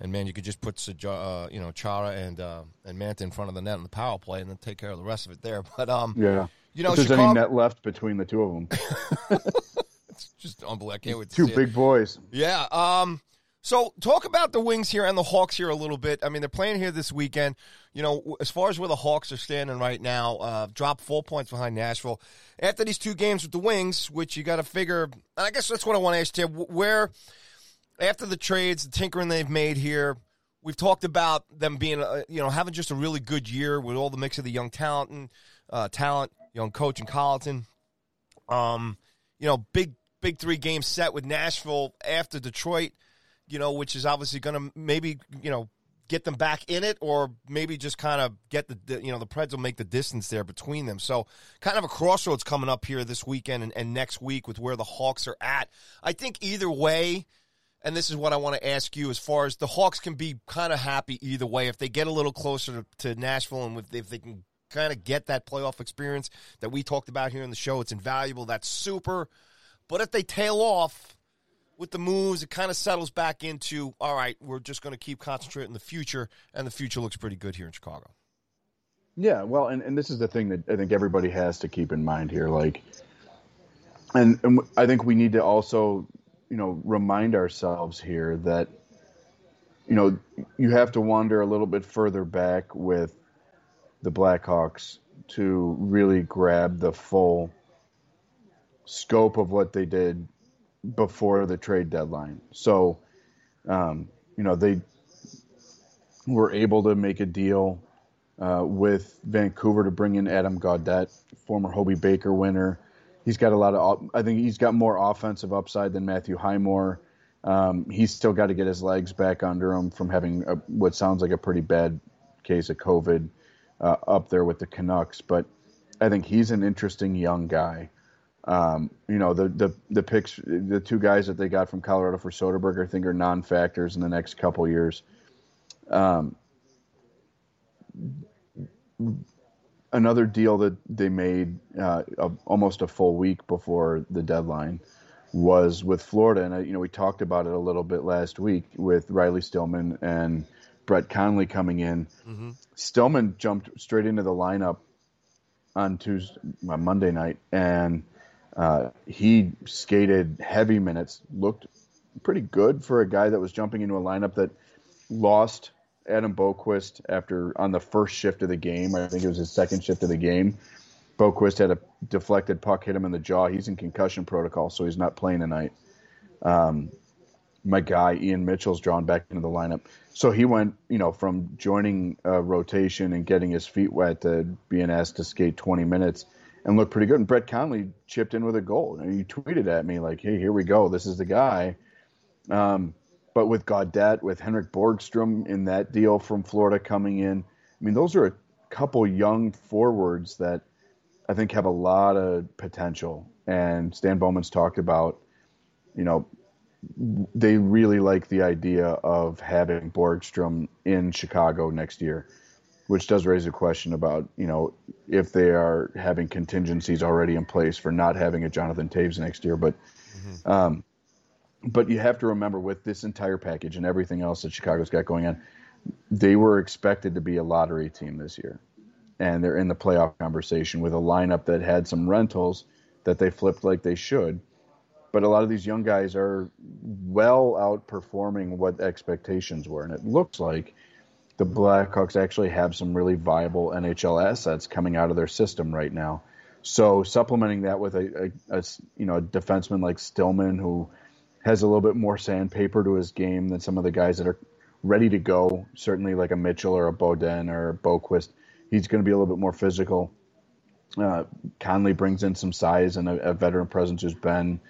and man, you could just put uh, you know Chara and uh, and Mantha in front of the net in the power play, and then take care of the rest of it there. But um, yeah, you know, if there's Chicago, any net left between the two of them, it's just unbelievable. I can't wait. two big it. boys. Yeah. Um. So talk about the Wings here and the Hawks here a little bit. I mean, they're playing here this weekend. You know, as far as where the Hawks are standing right now, uh, drop four points behind Nashville after these two games with the Wings, which you got to figure. And I guess that's what I want to ask you. Where after the trades, the tinkering they've made here, we've talked about them being, uh, you know, having just a really good year with all the mix of the young talent and uh, talent, young coach and Colliton. Um, you know, big big three game set with Nashville after Detroit you know, which is obviously going to maybe, you know, get them back in it or maybe just kind of get the, you know, the Preds will make the distance there between them. So kind of a crossroads coming up here this weekend and, and next week with where the Hawks are at. I think either way, and this is what I want to ask you as far as the Hawks can be kind of happy either way if they get a little closer to, to Nashville and if they can kind of get that playoff experience that we talked about here in the show, it's invaluable. That's super. But if they tail off, with the moves, it kind of settles back into all right. We're just going to keep concentrating on the future, and the future looks pretty good here in Chicago. Yeah, well, and, and this is the thing that I think everybody has to keep in mind here. Like, and, and I think we need to also, you know, remind ourselves here that, you know, you have to wander a little bit further back with the Blackhawks to really grab the full scope of what they did before the trade deadline. So, um, you know, they were able to make a deal uh, with Vancouver to bring in Adam Gaudette, former Hobey Baker winner. He's got a lot of, I think he's got more offensive upside than Matthew Highmore. Um, he's still got to get his legs back under him from having a, what sounds like a pretty bad case of COVID uh, up there with the Canucks. But I think he's an interesting young guy. Um, you know, the, the the picks, the two guys that they got from Colorado for Soderberg, I think, are non-factors in the next couple years. Um, another deal that they made uh, a, almost a full week before the deadline was with Florida, and you know we talked about it a little bit last week with Riley Stillman and Brett Connolly coming in. Mm-hmm. Stillman jumped straight into the lineup on Tuesday, on Monday night, and uh, he skated heavy minutes, looked pretty good for a guy that was jumping into a lineup that lost Adam Boqvist after on the first shift of the game. I think it was his second shift of the game. Boqvist had a deflected puck hit him in the jaw. He's in concussion protocol, so he's not playing tonight. Um, my guy Ian Mitchell's drawn back into the lineup, so he went, you know, from joining rotation and getting his feet wet to being asked to skate 20 minutes and looked pretty good. And Brett Connolly chipped in with a goal. And he tweeted at me like, "Hey, here we go. This is the guy." Um, but with Gaudette, with Henrik Borgstrom in that deal from Florida coming in, I mean, those are a couple young forwards that I think have a lot of potential. And Stan Bowman's talked about, you know, they really like the idea of having Borgstrom in Chicago next year which does raise a question about you know if they are having contingencies already in place for not having a Jonathan Toews next year. But mm-hmm. um, but you have to remember with this entire package and everything else that Chicago's got going on, they were expected to be a lottery team this year, and they're in the playoff conversation with a lineup that had some rentals that they flipped like they should. But a lot of these young guys are well outperforming what expectations were, and it looks like the Blackhawks actually have some really viable NHL assets coming out of their system right now. So supplementing that with a, a, a, you know a defenseman like Stillman who has a little bit more sandpaper to his game than some of the guys that are ready to go. Certainly like a Mitchell or a Beaudin or a Boqvist. He's going to be a little bit more physical. Uh, Connolly brings in some size and a, a veteran presence who's been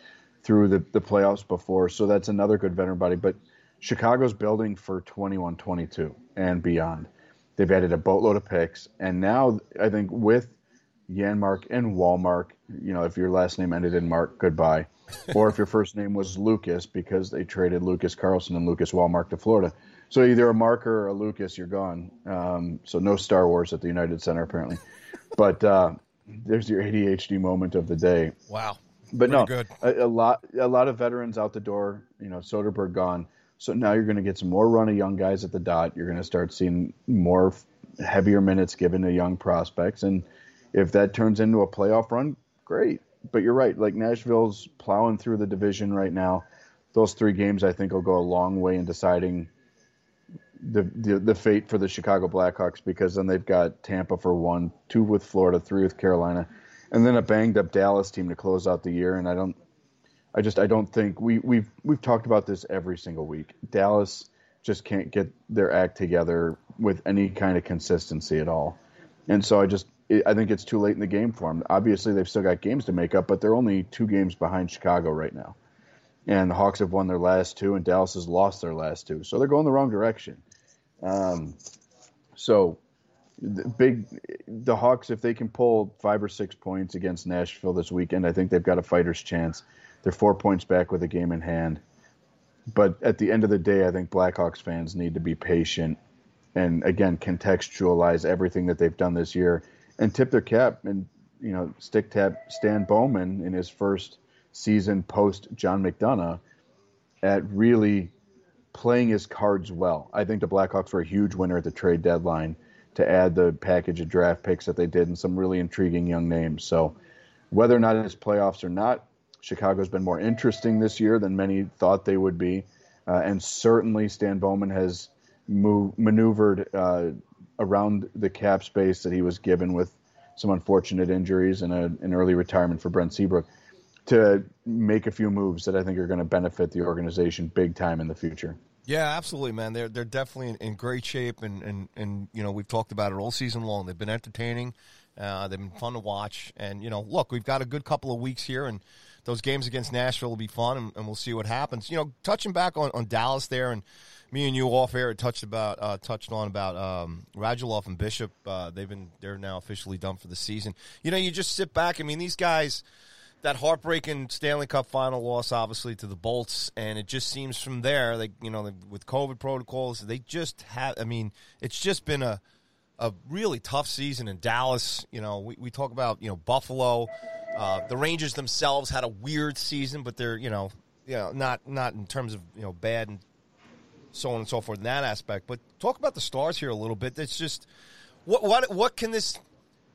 through the, the playoffs before. So that's another good veteran body. But Chicago's building for 21 22 and beyond. They've added a boatload of picks. And now I think with Janmark and Wallmark, you know, if your last name ended in Mark, goodbye. or if your first name was Lucas because they traded Lucas Carlsson and Lucas Wallmark to Florida. So either a Marker or a Lucas, you're gone. Um, so no Star Wars at the United Center apparently. But uh, there's your ADHD moment of the day. Wow. But Pretty no, good. a, a lot a lot of veterans out the door. You know, Soderberg gone. So now you're going to get some more run of young guys at the dot. You're going to start seeing more heavier minutes given to young prospects, and if that turns into a playoff run, great. But you're right. Like Nashville's plowing through the division right now. Those three games, I think, will go a long way in deciding the, the the fate for the Chicago Blackhawks because then they've got Tampa for one, two with Florida, three with Carolina, and then a banged up Dallas team to close out the year. And I don't, I just I don't think we we've we've talked about this every single week. Dallas just can't get their act together with any kind of consistency at all, and so I just I think it's too late in the game for them. Obviously, they've still got games to make up, but they're only two games behind Chicago right now. And the Hawks have won their last two, and Dallas has lost their last two. So they're going the wrong direction. Um, so the big the Hawks, if they can pull five or six points against Nashville this weekend, I think they've got a fighter's chance. They're four points back with a game in hand. But at the end of the day, I think Blackhawks fans need to be patient and again contextualize everything that they've done this year and tip their cap and you know stick tap Stan Bowman in his first season post John McDonough at really playing his cards well. I think the Blackhawks were a huge winner at the trade deadline to add the package of draft picks that they did and some really intriguing young names. So whether or not it's playoffs or not, Chicago's been more interesting this year than many thought they would be. Uh, and certainly Stan Bowman has move, maneuvered uh, around the cap space that he was given with some unfortunate injuries and a, an early retirement for Brent Seabrook to make a few moves that I think are going to benefit the organization big time in the future. Yeah, absolutely, man. They're they're definitely in, in great shape, and, and and you know we've talked about it all season long. They've been entertaining, uh, they've been fun to watch, and you know, look, we've got a good couple of weeks here, and those games against Nashville will be fun, and, and we'll see what happens. You know, touching back on, on Dallas there, and me and you off air touched about uh, touched on about um, Radulov and Bishop. Uh, they've been they're now officially done for the season. You know, you just sit back. I mean, these guys that heartbreaking Stanley Cup final loss, obviously to the Bolts, and it just seems from there, like you know, with COVID protocols, they just have. I mean, it's just been a a really tough season in Dallas. You know, we, we talk about you know Buffalo, uh, the Rangers themselves had a weird season, but they're you know, you know, not not in terms of you know bad and so on and so forth in that aspect. But talk about the stars here a little bit. It's just what what what can this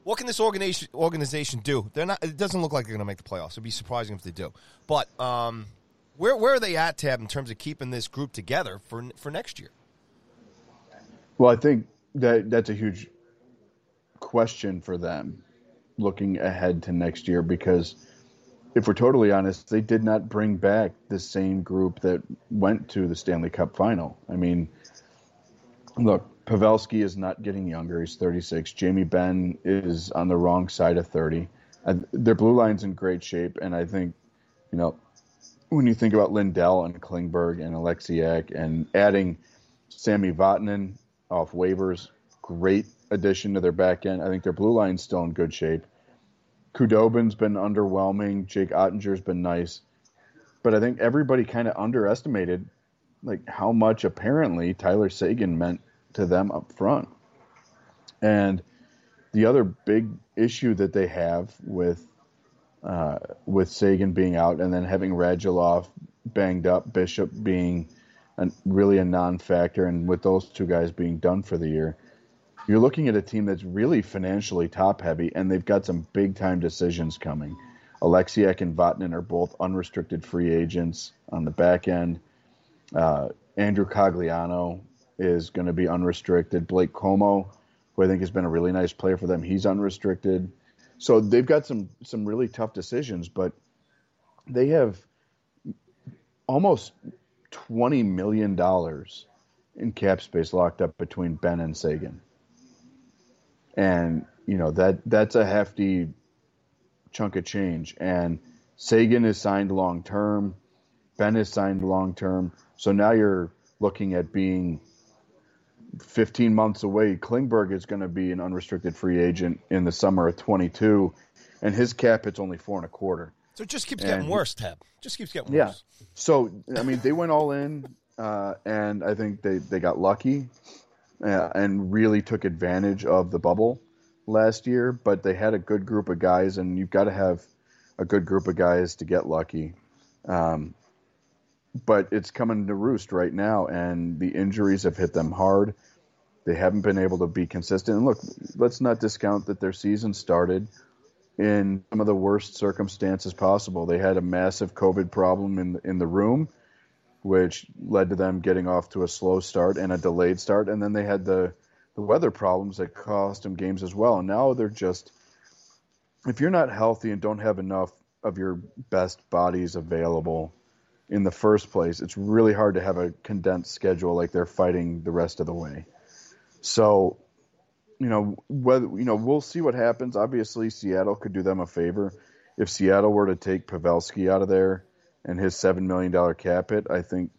what can this organization organization do? They're not. It doesn't look like they're going to make the playoffs. It'd be surprising if they do. But um, where where are they at, Tab, in terms of keeping this group together for for next year? Well, I think that that's a huge question for them looking ahead to next year because if we're totally honest, they did not bring back the same group that went to the Stanley Cup final. I mean, look, Pavelski is not getting younger. He's 36. Jamie Benn is on the wrong side of 30. Uh, their blue line's in great shape, and I think, you know, when you think about Lindell and Klingberg and Oleksiak and adding Sammy Vatanen off waivers, great addition to their back end. I think their blue line's still in good shape. Khudobin's been underwhelming. Jake Oettinger's been nice, but I think everybody kind of underestimated like how much apparently Tyler Seguin meant to them up front. And the other big issue that they have with uh, with Seguin being out and then having Radulov banged up, Bishop being really a non-factor, and with those two guys being done for the year, you're looking at a team that's really financially top-heavy, and they've got some big-time decisions coming. Oleksiak and Vatanen are both unrestricted free agents on the back end. Uh, Andrew Cogliano is going to be unrestricted. Blake Comeau, who I think has been a really nice player for them, he's unrestricted. So they've got some some really tough decisions, but they have almost twenty million dollars in cap space locked up between Benn and Seguin, and you know that that's a hefty chunk of change. And Seguin is signed long term, Benn is signed long term. So now you're looking at being 15 months away. Klingberg is going to be an unrestricted free agent in the summer of 22, and his cap it's only four and a quarter. So it just keeps and getting worse, Ted. Just keeps getting worse. Yeah. So I mean, they went all in, uh, and I think they they got lucky, uh, and really took advantage of the bubble last year. But they had a good group of guys, and you've got to have a good group of guys to get lucky. Um, but it's coming to roost right now, and the injuries have hit them hard. They haven't been able to be consistent. And look, let's not discount that their season started in some of the worst circumstances possible. They had a massive COVID problem in in the room, which led to them getting off to a slow start and a delayed start, and then they had the the weather problems that cost them games as well. And now they're just if you're not healthy and don't have enough of your best bodies available in the first place, it's really hard to have a condensed schedule like they're fighting the rest of the way. So you know whether you know we'll see what happens. Obviously, Seattle could do them a favor if Seattle were to take Pavelski out of there and his seven million dollar cap hit. I think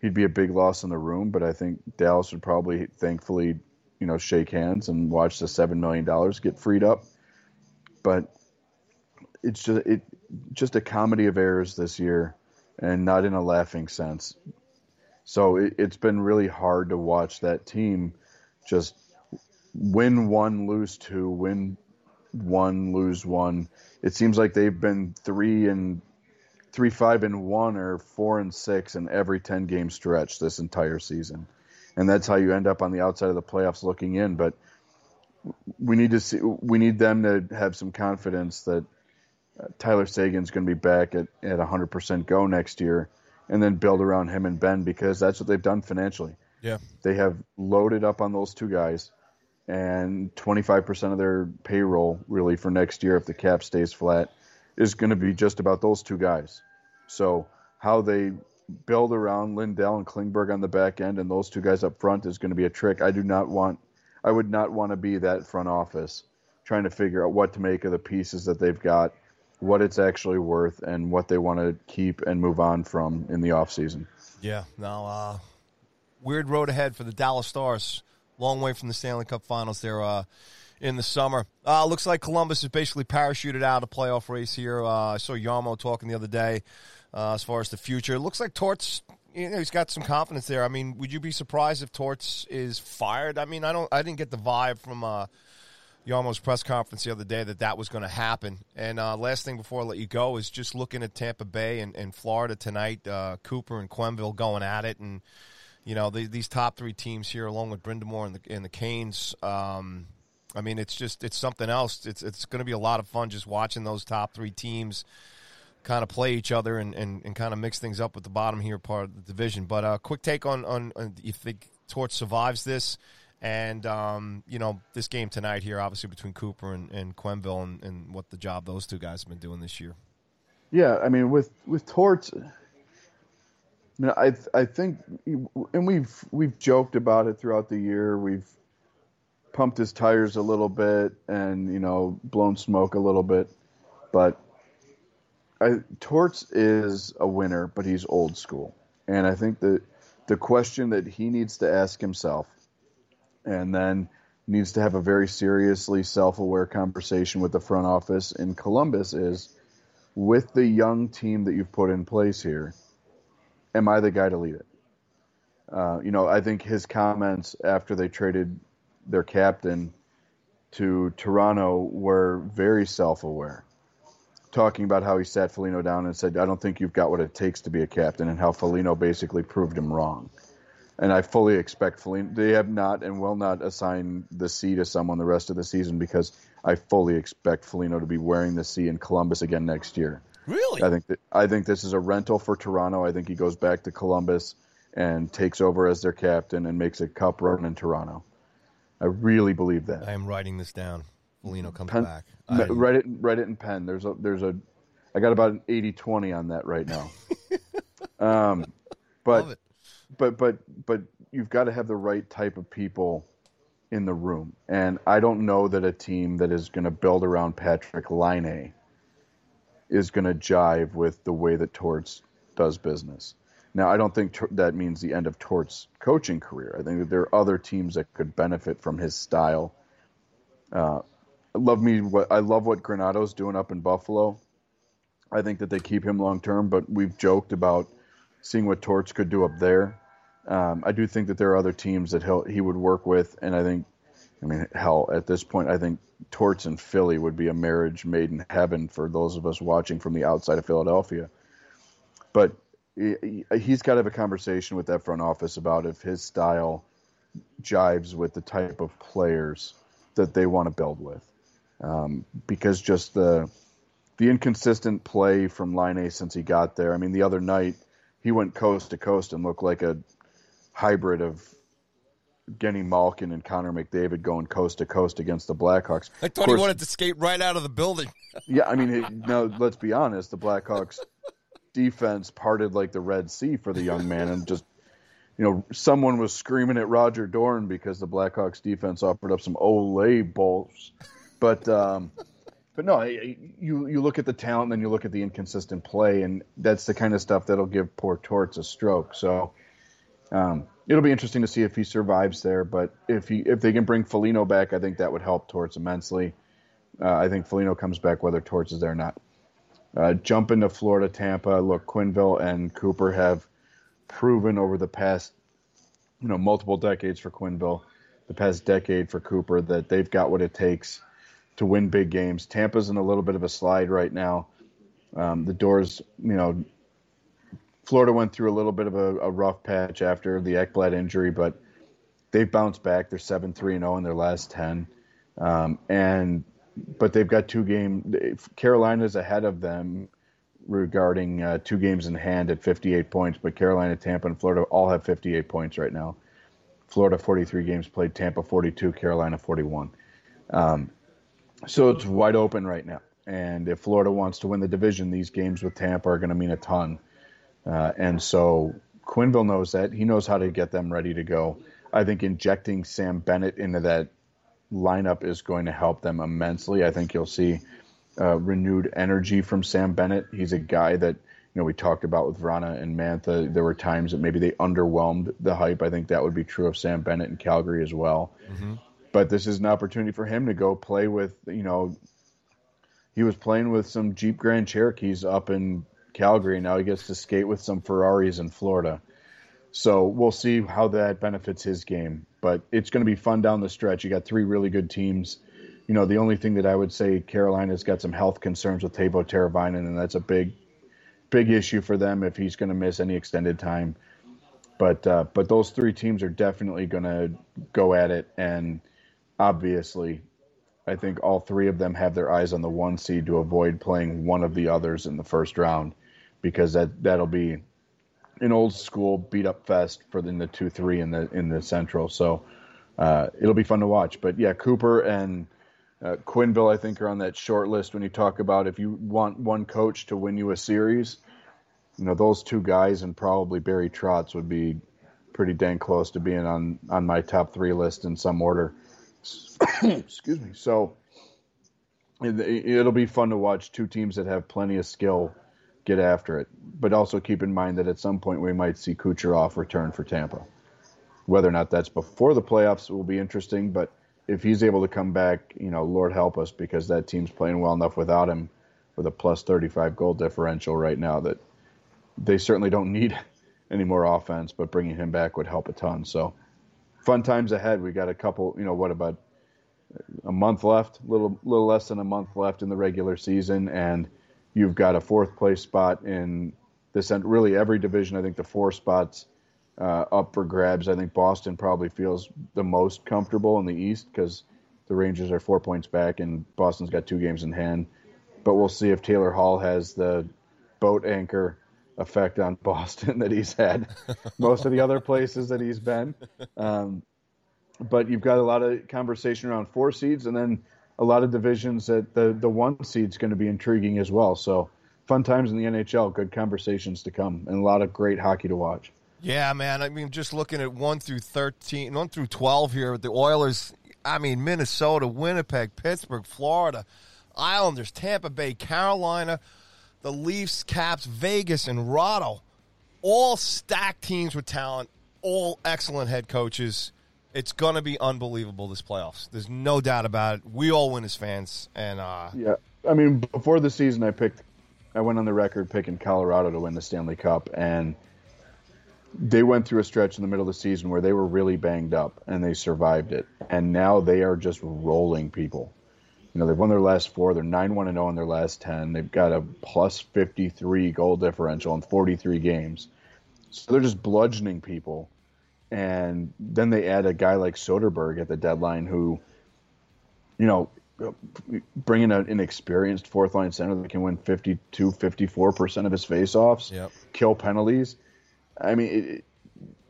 he'd be a big loss in the room, but I think Dallas would probably thankfully you know shake hands and watch the seven million dollars get freed up. But it's just it just a comedy of errors this year, and not in a laughing sense. So it, it's been really hard to watch that team just win one, lose two, win one, lose one. It seems like they've been three and three, five and one, or four and six in every ten game stretch this entire season, and that's how you end up on the outside of the playoffs looking in. But we need to see, we need them to have some confidence that uh, Tyler Seguin's going to be back at at 100% go next year, and then build around him and Benn because that's what they've done financially. Yeah, they have loaded up on those two guys and 25% of their payroll really for next year if the cap stays flat is going to be just about those two guys. So how they build around Lindell and Klingberg on the back end and those two guys up front is going to be a trick. I do not want I would not want to be that front office trying to figure out what to make of the pieces that they've got, what it's actually worth and what they want to keep and move on from in the offseason. Yeah, now uh weird road ahead for the Dallas Stars long way from the Stanley Cup Finals there uh, in the summer. Uh, looks like Columbus is basically parachuted out of playoff race here. Uh, I saw Jarmo talking the other day uh, as far as the future. It looks like Torts. You know, he's got some confidence there. I mean, would you be surprised if Torts is fired? I mean, I don't. I didn't get the vibe from uh, Jarmo's press conference the other day that that was going to happen. And uh, last thing before I let you go is just looking at Tampa Bay and, and Florida tonight. Uh, Cooper and Quenneville going at it, and you know the, these top three teams here, along with Brind'Amour and the, and the Canes. Um, I mean, it's just it's something else. It's it's going to be a lot of fun just watching those top three teams kind of play each other and, and, and kind of mix things up with the bottom here part of the division. But a uh, quick take on on, on you think Torts survives this, and um, you know this game tonight here, obviously between Cooper and, and Quenneville, and, and what the job those two guys have been doing this year. Yeah, I mean with with Torts, I mean, I I think, and we've we've joked about it throughout the year. We've pumped his tires a little bit, and you know, blown smoke a little bit. But I, Torts is a winner, but he's old school, and I think that the question that he needs to ask himself, and then needs to have a very seriously self-aware conversation with the front office in Columbus is, with the young team that you've put in place here am I the guy to lead it? Uh, you know, I think his comments after they traded their captain to Toronto were very self-aware, talking about how he sat Foligno down and said, "I don't think you've got what it takes to be a captain," and how Foligno basically proved him wrong. And I fully expect Foligno. They have not and will not assign the C to someone the rest of the season because I fully expect Foligno to be wearing the C in Columbus again next year. Really? I think that I think this is a rental for Toronto. I think he goes back to Columbus and takes over as their captain and makes a cup run in Toronto. I really believe that. I am writing this down. Molino comes pen, back. I... Write it write it in pen. There's a there's a I got about an 80-20 on that right now. um but but but but you've got to have the right type of people in the room. And I don't know that a team that is going to build around Patrik Laine is going to jive with the way that Torts does business. Now, I don't think that means the end of Torts' coaching career. I think that there are other teams that could benefit from his style. Uh, love me what I love what Granato's doing up in Buffalo. I think that they keep him long term, but we've joked about seeing what Torts could do up there. Um, I do think that there are other teams that he he would work with, and I think, I mean, hell, at this point, I think Torts and Philly would be a marriage made in heaven for those of us watching from the outside of Philadelphia. But he, he's got to have a conversation with that front office about if his style jives with the type of players that they want to build with, um, because just the the inconsistent play from Laine since he got there. I mean, the other night he went coast to coast and looked like a hybrid of Genny Malkin and Connor McDavid going coast to coast against the Blackhawks. I thought course, he wanted to skate right out of the building. yeah, I mean, now let's be honest, the Blackhawks defense parted like the Red Sea for the young man, and just you know, someone was screaming at Roger Dorn because the Blackhawks defense offered up some Olay balls, but. um but no, you you look at the talent, and then you look at the inconsistent play, and that's the kind of stuff that'll give poor Torts a stroke. So um, it'll be interesting to see if he survives there. But if he if they can bring Foligno back, I think that would help Torts immensely. Uh, I think Foligno comes back whether Torts is there or not. Uh, jump into Florida, Tampa. Look, Quenneville and Cooper have proven over the past, you know, multiple decades for Quenneville, the past decade for Cooper that they've got what it takes to win big games. Tampa's in a little bit of a slide right now. Um, the doors, you know, Florida went through a little bit of a, a rough patch after the Ekblad injury, but they've bounced back. They're seven three and zero oh in their last ten, um, and but they've got two game. Carolina's ahead of them regarding uh, two games in hand at 58 points, but Carolina, Tampa, and Florida all have 58 points right now. Florida 43 games played, Tampa 42, Carolina 41. Um, so it's wide open right now. And if Florida wants to win the division, these games with Tampa are going to mean a ton. Uh, and so Quenneville knows that. He knows how to get them ready to go. I think injecting Sam Bennett into that lineup is going to help them immensely. I think you'll see uh, renewed energy from Sam Bennett. He's a guy that you know we talked about with Vrana and Mantha. There were times that maybe they underwhelmed the hype. I think that would be true of Sam Bennett in Calgary as well. Mm-hmm but this is an opportunity for him to go play with you know he was playing with some Jeep Grand Cherokees up in Calgary. Now he gets to skate with some Ferraris in Florida. So we'll see how that benefits his game. But it's going to be fun down the stretch. You got three really good teams. You know, the only thing that I would say Carolina's got some health concerns with Teuvo Teravainen, and that's a big, big issue for them if he's going to miss any extended time. But uh, but those three teams are definitely going to go at it, and obviously, I think all three of them have their eyes on the one seed to avoid playing one of the others in the first round, because that that'll be an old school beat up fest for the, the two three in the in the Central. So uh, it'll be fun to watch. But yeah, Cooper and uh, Quenneville, I think, are on that short list when you talk about if you want one coach to win you a series. You know, those two guys and probably Barry Trotz would be pretty dang close to being on on my top three list in some order. Excuse me. So it'll be fun to watch two teams that have plenty of skill get after it. But also keep in mind that at some point we might see Kucherov return for Tampa. Whether or not that's before the playoffs will be interesting, but if he's able to come back, you know, Lord help us because that team's playing well enough without him with a plus 35 goal differential right now that they certainly don't need any more offense, but bringing him back would help a ton. So fun times ahead. We got a couple, you know, what about a month left, little little less than a month left in the regular season, and you've got a fourth place spot in this end. Really, every division. I think the four spots uh, up for grabs. I think Boston probably feels the most comfortable in the East because the Rangers are four points back, and Boston's got two games in hand. But we'll see if Taylor Hall has the boat anchor effect on Boston that he's had most of the other places that he's been. Um, but you've got a lot of conversation around four seeds, and then a lot of divisions that the the one seed's going to be intriguing as well. So fun times in the NHL, good conversations to come, and a lot of great hockey to watch. Yeah, man. I mean, just looking at one through 13, one through twelve here with the Oilers. I mean, Minnesota, Winnipeg, Pittsburgh, Florida, Islanders, Tampa Bay, Carolina the Leafs, Caps, Vegas, and Rado, all stacked teams with talent, all excellent head coaches. It's going to be unbelievable this playoffs. There's no doubt about it. We all win as fans, and uh, yeah, I mean, before the season, I picked I went on the record picking Colorado to win the Stanley Cup, and they went through a stretch in the middle of the season where they were really banged up and they survived it. And now they are just rolling people. You know, they've won their last four. They're 9 1 0 in their last 10. They've got a plus 53 goal differential in 43 games. So they're just bludgeoning people. And then they add a guy like Soderberg at the deadline who, you know, bringing an experienced fourth line center that can win 52, 54% of his faceoffs, Yep. kill penalties. I mean, it,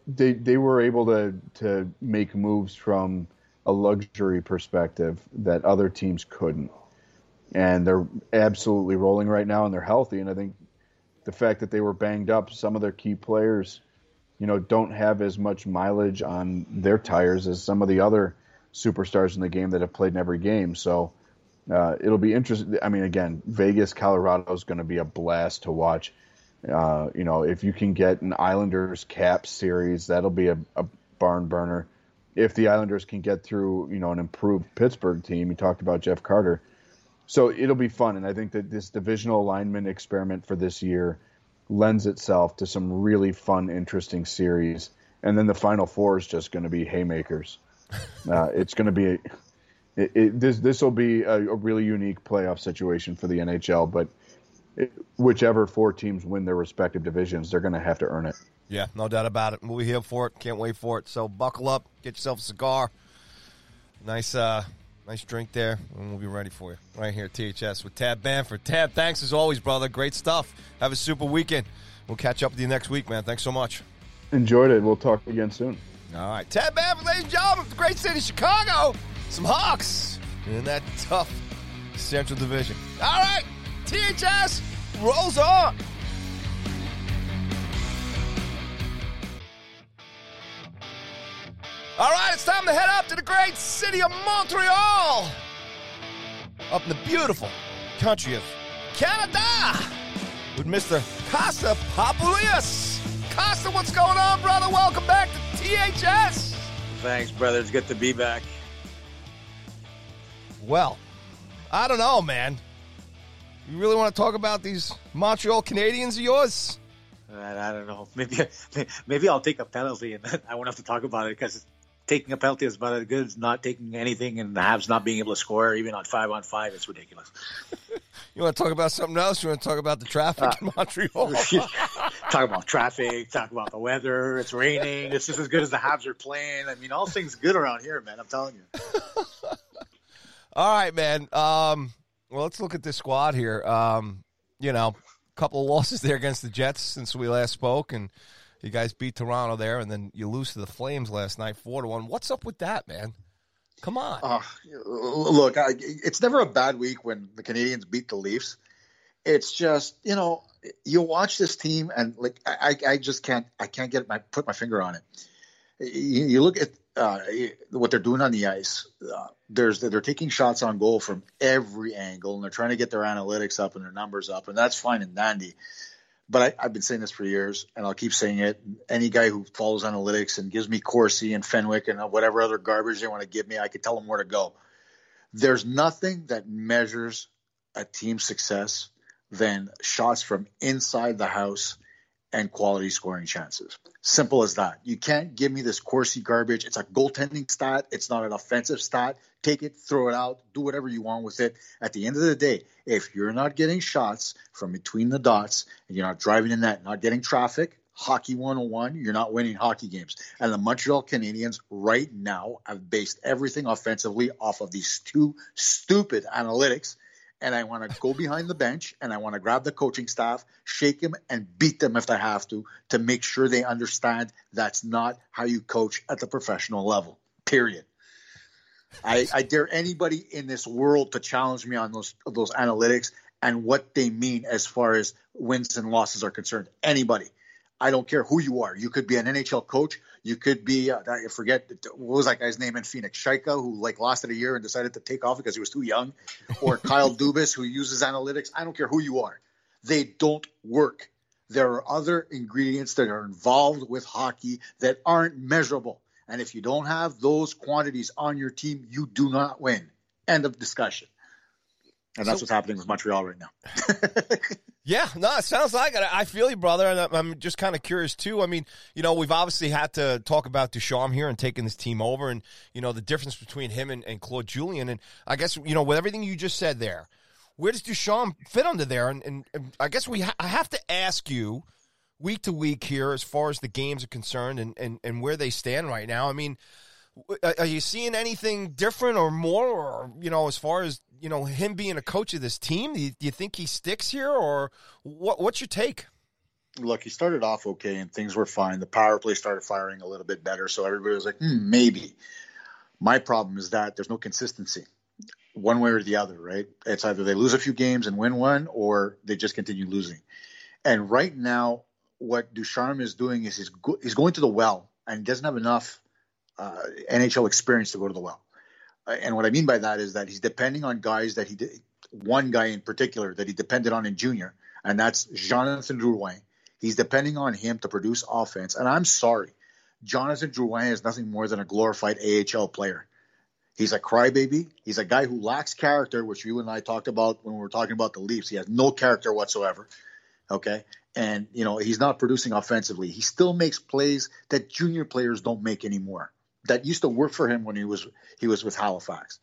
they they were able to to make moves from a luxury perspective that other teams couldn't, and they're absolutely rolling right now, and they're healthy. And I think the fact that they were banged up, some of their key players, you know, don't have as much mileage on their tires as some of the other superstars in the game that have played in every game. So uh, it'll be interesting. I mean, again, Vegas, Colorado is going to be a blast to watch. Uh, you know, if you can get an Islanders cap series, that'll be a, a barn burner. If the Islanders can get through, you know, an improved Pittsburgh team, you talked about Jeff Carter. So it'll be fun, and I think that this divisional alignment experiment for this year lends itself to some really fun, interesting series. And then the Final Four is just going to be haymakers. Uh, it's going to be a, it, it, this. This will be a, a really unique playoff situation for the NHL, but it, whichever four teams win their respective divisions, they're going to have to earn it. Yeah, no doubt about it. We're here for it. Can't wait for it. So buckle up, get yourself a cigar. Nice, uh, nice drink there, and we'll be ready for you right here at THS with Tab Bamford. Tab, thanks as always, brother. Great stuff. Have a super weekend. We'll catch up with you next week, man. Thanks so much. Enjoyed it. We'll talk again soon. All right, Tab Bamford, ladies and gentlemen, the great city of Chicago. Some Hawks in that tough Central Division. All right, THS rolls on. All right, it's time to head up to the great city of Montreal. Up in the beautiful country of Canada with Mr. Kosta Papoulias. Kosta, what's going on, brother? Welcome back to THS. Thanks, brother. It's good to be back. Well, I don't know, man. You really want to talk about these Montreal Canadiens of yours? I, I don't know. Maybe maybe I'll take a penalty and then I won't have to talk about it because taking a penalty is about as good as not taking anything and the Habs not being able to score even on five on five. It's ridiculous. You want to talk about something else? You want to talk about the traffic Uh, in Montreal? talk about traffic, talk about the weather. It's raining. It's just as good as the Habs are playing. I mean, all things good around here, man. I'm telling you. All right, man. Um, well, let's look at this squad here. Um, you know, a couple of losses there against the Jets since we last spoke, and you guys beat Toronto there, and then you lose to the Flames last night, four to one. What's up with that, man? Come on. Uh, look, I, it's never a bad week when the Canadiens beat the Leafs. It's just you know you watch this team and like I, I just can't I can't get my put my finger on it. You, you look at uh, what they're doing on the ice. Uh, there's they're taking shots on goal from every angle and they're trying to get their analytics up and their numbers up, and that's fine and dandy. But I, I've been saying this for years, and I'll keep saying it. Any guy who follows analytics and gives me Corsi and Fenwick and whatever other garbage they want to give me, I can tell them where to go. There's nothing that measures a team's success than shots from inside the house and quality scoring chances. Simple as that. You can't give me this Corsi garbage. It's a goaltending stat. It's not an offensive stat. Take it, throw it out, do whatever you want with it. At the end of the day, if you're not getting shots from between the dots and you're not driving the net, not getting traffic, hockey 101, you're not winning hockey games. And the Montreal Canadiens right now have based everything offensively off of these two stupid analytics and I want to go behind the bench and I want to grab the coaching staff, shake them, and beat them if I have to, to make sure they understand that's not how you coach at the professional level. Period. I, I dare anybody in this world to challenge me on those those analytics and what they mean as far as wins and losses are concerned. Anybody. I don't care who you are. You could be an NHL coach. You could be, uh, I forget, what was that guy's name in Phoenix? Chayka, who like lost it a year and decided to take off because he was too young. Or Kyle Dubas, who uses analytics. I don't care who you are. They don't work. There are other ingredients that are involved with hockey that aren't measurable. And if you don't have those quantities on your team, you do not win. End of discussion. And that's So- what's happening with Montreal right now. Yeah, no, it sounds like it. I feel you, brother, and I'm just kind of curious too. I mean, you know, we've obviously had to talk about Ducharme here and taking this team over, and you know the difference between him and, and Claude Julien, and I guess you know with everything you just said there, where does Ducharme fit under there? And, and, and I guess we ha- I have to ask you week to week here as far as the games are concerned and, and, and where they stand right now. I mean, are you seeing anything different or more, or you know, as far as you know, him being a coach of this team? Do you, do you think he sticks here, or what? What's your take? Look, he started off okay and things were fine. The power play started firing a little bit better, so everybody was like, hmm, maybe. My problem is that there's no consistency, one way or the other. Right? It's either they lose a few games and win one, or they just continue losing. And right now, what Ducharme is doing is he's, go- he's going to the well, and he doesn't have enough uh, NHL experience to go to the well. Uh, and what I mean by that is that he's depending on guys that he did, one guy in particular that he depended on in junior, and that's Jonathan Drouin. He's depending on him to produce offense. And I'm sorry, Jonathan Drouin is nothing more than a glorified AHL player. He's a crybaby. He's a guy who lacks character, which you and I talked about when we were talking about the Leafs. He has no character whatsoever. Okay. And, you know, he's not producing offensively. He still makes plays that junior players don't make anymore that used to work for him when he was he was with Halifax.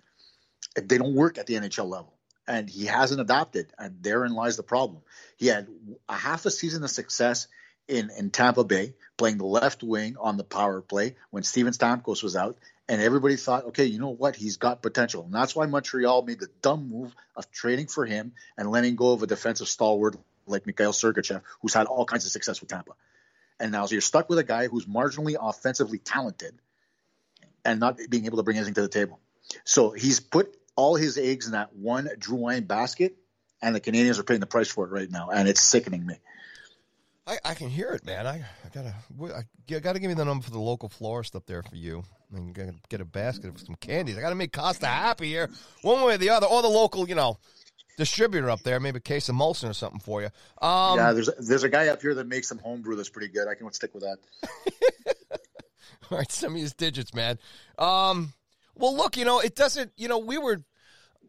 They don't work at the NHL level, and he hasn't adopted. and therein lies the problem. He had a half a season of success in in Tampa Bay, playing the left wing on the power play when Steven Stamkos was out, and everybody thought, okay, you know what, he's got potential, and that's why Montreal made the dumb move of trading for him and letting go of a defensive stalwart like Mikhail Sergachev, who's had all kinds of success with Tampa. And now so you're stuck with a guy who's marginally offensively talented and not being able to bring anything to the table. So he's put all his eggs in that one Drouin basket, and the Canadiens are paying the price for it right now, and it's sickening me. I, I can hear it, man. I, I gotta, I gotta give me the number for the local florist up there for you. And gotta get a basket of some candies. I gotta make Kosta happy here, one way or the other, or the local, you know, distributor up there, maybe a case of Molson or something for you. Um, yeah, there's there's a guy up here that makes some homebrew that's pretty good. I can stick with that. All right, send me his digits, man. Um, well, look, you know, it doesn't. You know, we were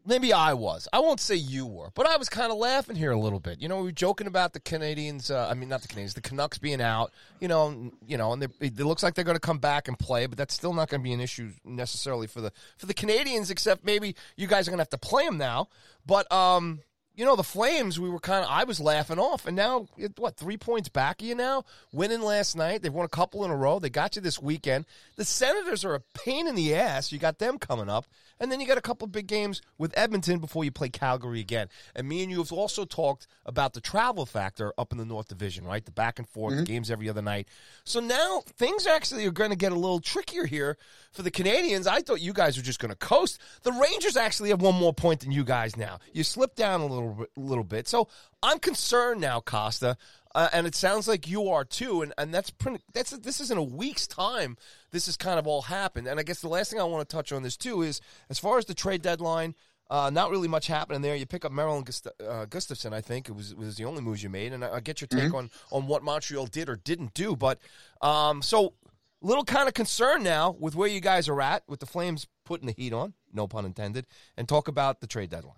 maybe I was. I won't say you were, but I was kind of laughing here a little bit. You know, we were joking about the Canadiens, Uh, I mean, not the Canadiens, the Canucks being out. You know, you know, and it looks like they're going to come back and play, but that's still not going to be an issue necessarily for the for the Canadiens, Except maybe you guys are going to have to play them now. But um, you know, the Flames, we were kind of, I was laughing off. And now, what, three points back of you now? Winning last night. They've won a couple in a row. They got you this weekend. The Senators are a pain in the ass. You got them coming up. And then you got a couple big games with Edmonton before you play Calgary again. And me and you have also talked about the travel factor up in the North Division, right? The back and forth, mm-hmm. games every other night. So now things actually are going to get a little trickier here for the Canadiens. I thought you guys were just going to coast. The Rangers actually have one more point than you guys now. You slipped down a little, little bit. So I'm concerned now, Kosta. Uh, and it sounds like you are too, and, and that's pretty, that's this is in a week's time. This has kind of all happened, and I guess the last thing I want to touch on this too is as far as the trade deadline. Uh, not really much happening there. You pick up Merrill and Gust- uh, Gustafsson, I think it was was the only moves you made, and I, I get your take mm-hmm. on on what Montreal did or didn't do. But um, so little kind of concern now with where you guys are at with the Flames putting the heat on, no pun intended, and talk about the trade deadline.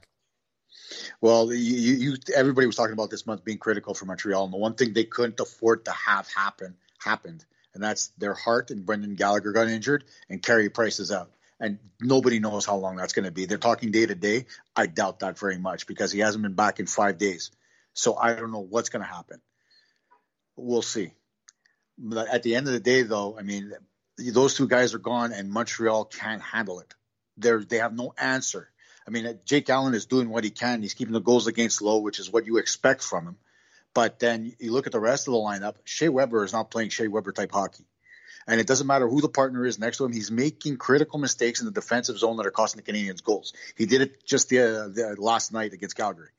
Well, you, you, everybody was talking about this month being critical for Montreal, and the one thing they couldn't afford to have happen happened, and that's their heart. and Brendan Gallagher got injured, and Carey Price is out, and nobody knows how long that's going to be. They're talking day to day. I doubt that very much because he hasn't been back in five days, so I don't know what's going to happen. We'll see. But at the end of the day, though, I mean, those two guys are gone, and Montreal can't handle it. They're they have no answer I mean, Jake Allen is doing what he can. He's keeping the goals against low, which is what you expect from him. But then you look at the rest of the lineup. Shea Weber is not playing Shea Weber type hockey. And it doesn't matter who the partner is next to him. He's making critical mistakes in the defensive zone that are costing the Canadiens goals. He did it just the, the last night against Calgary,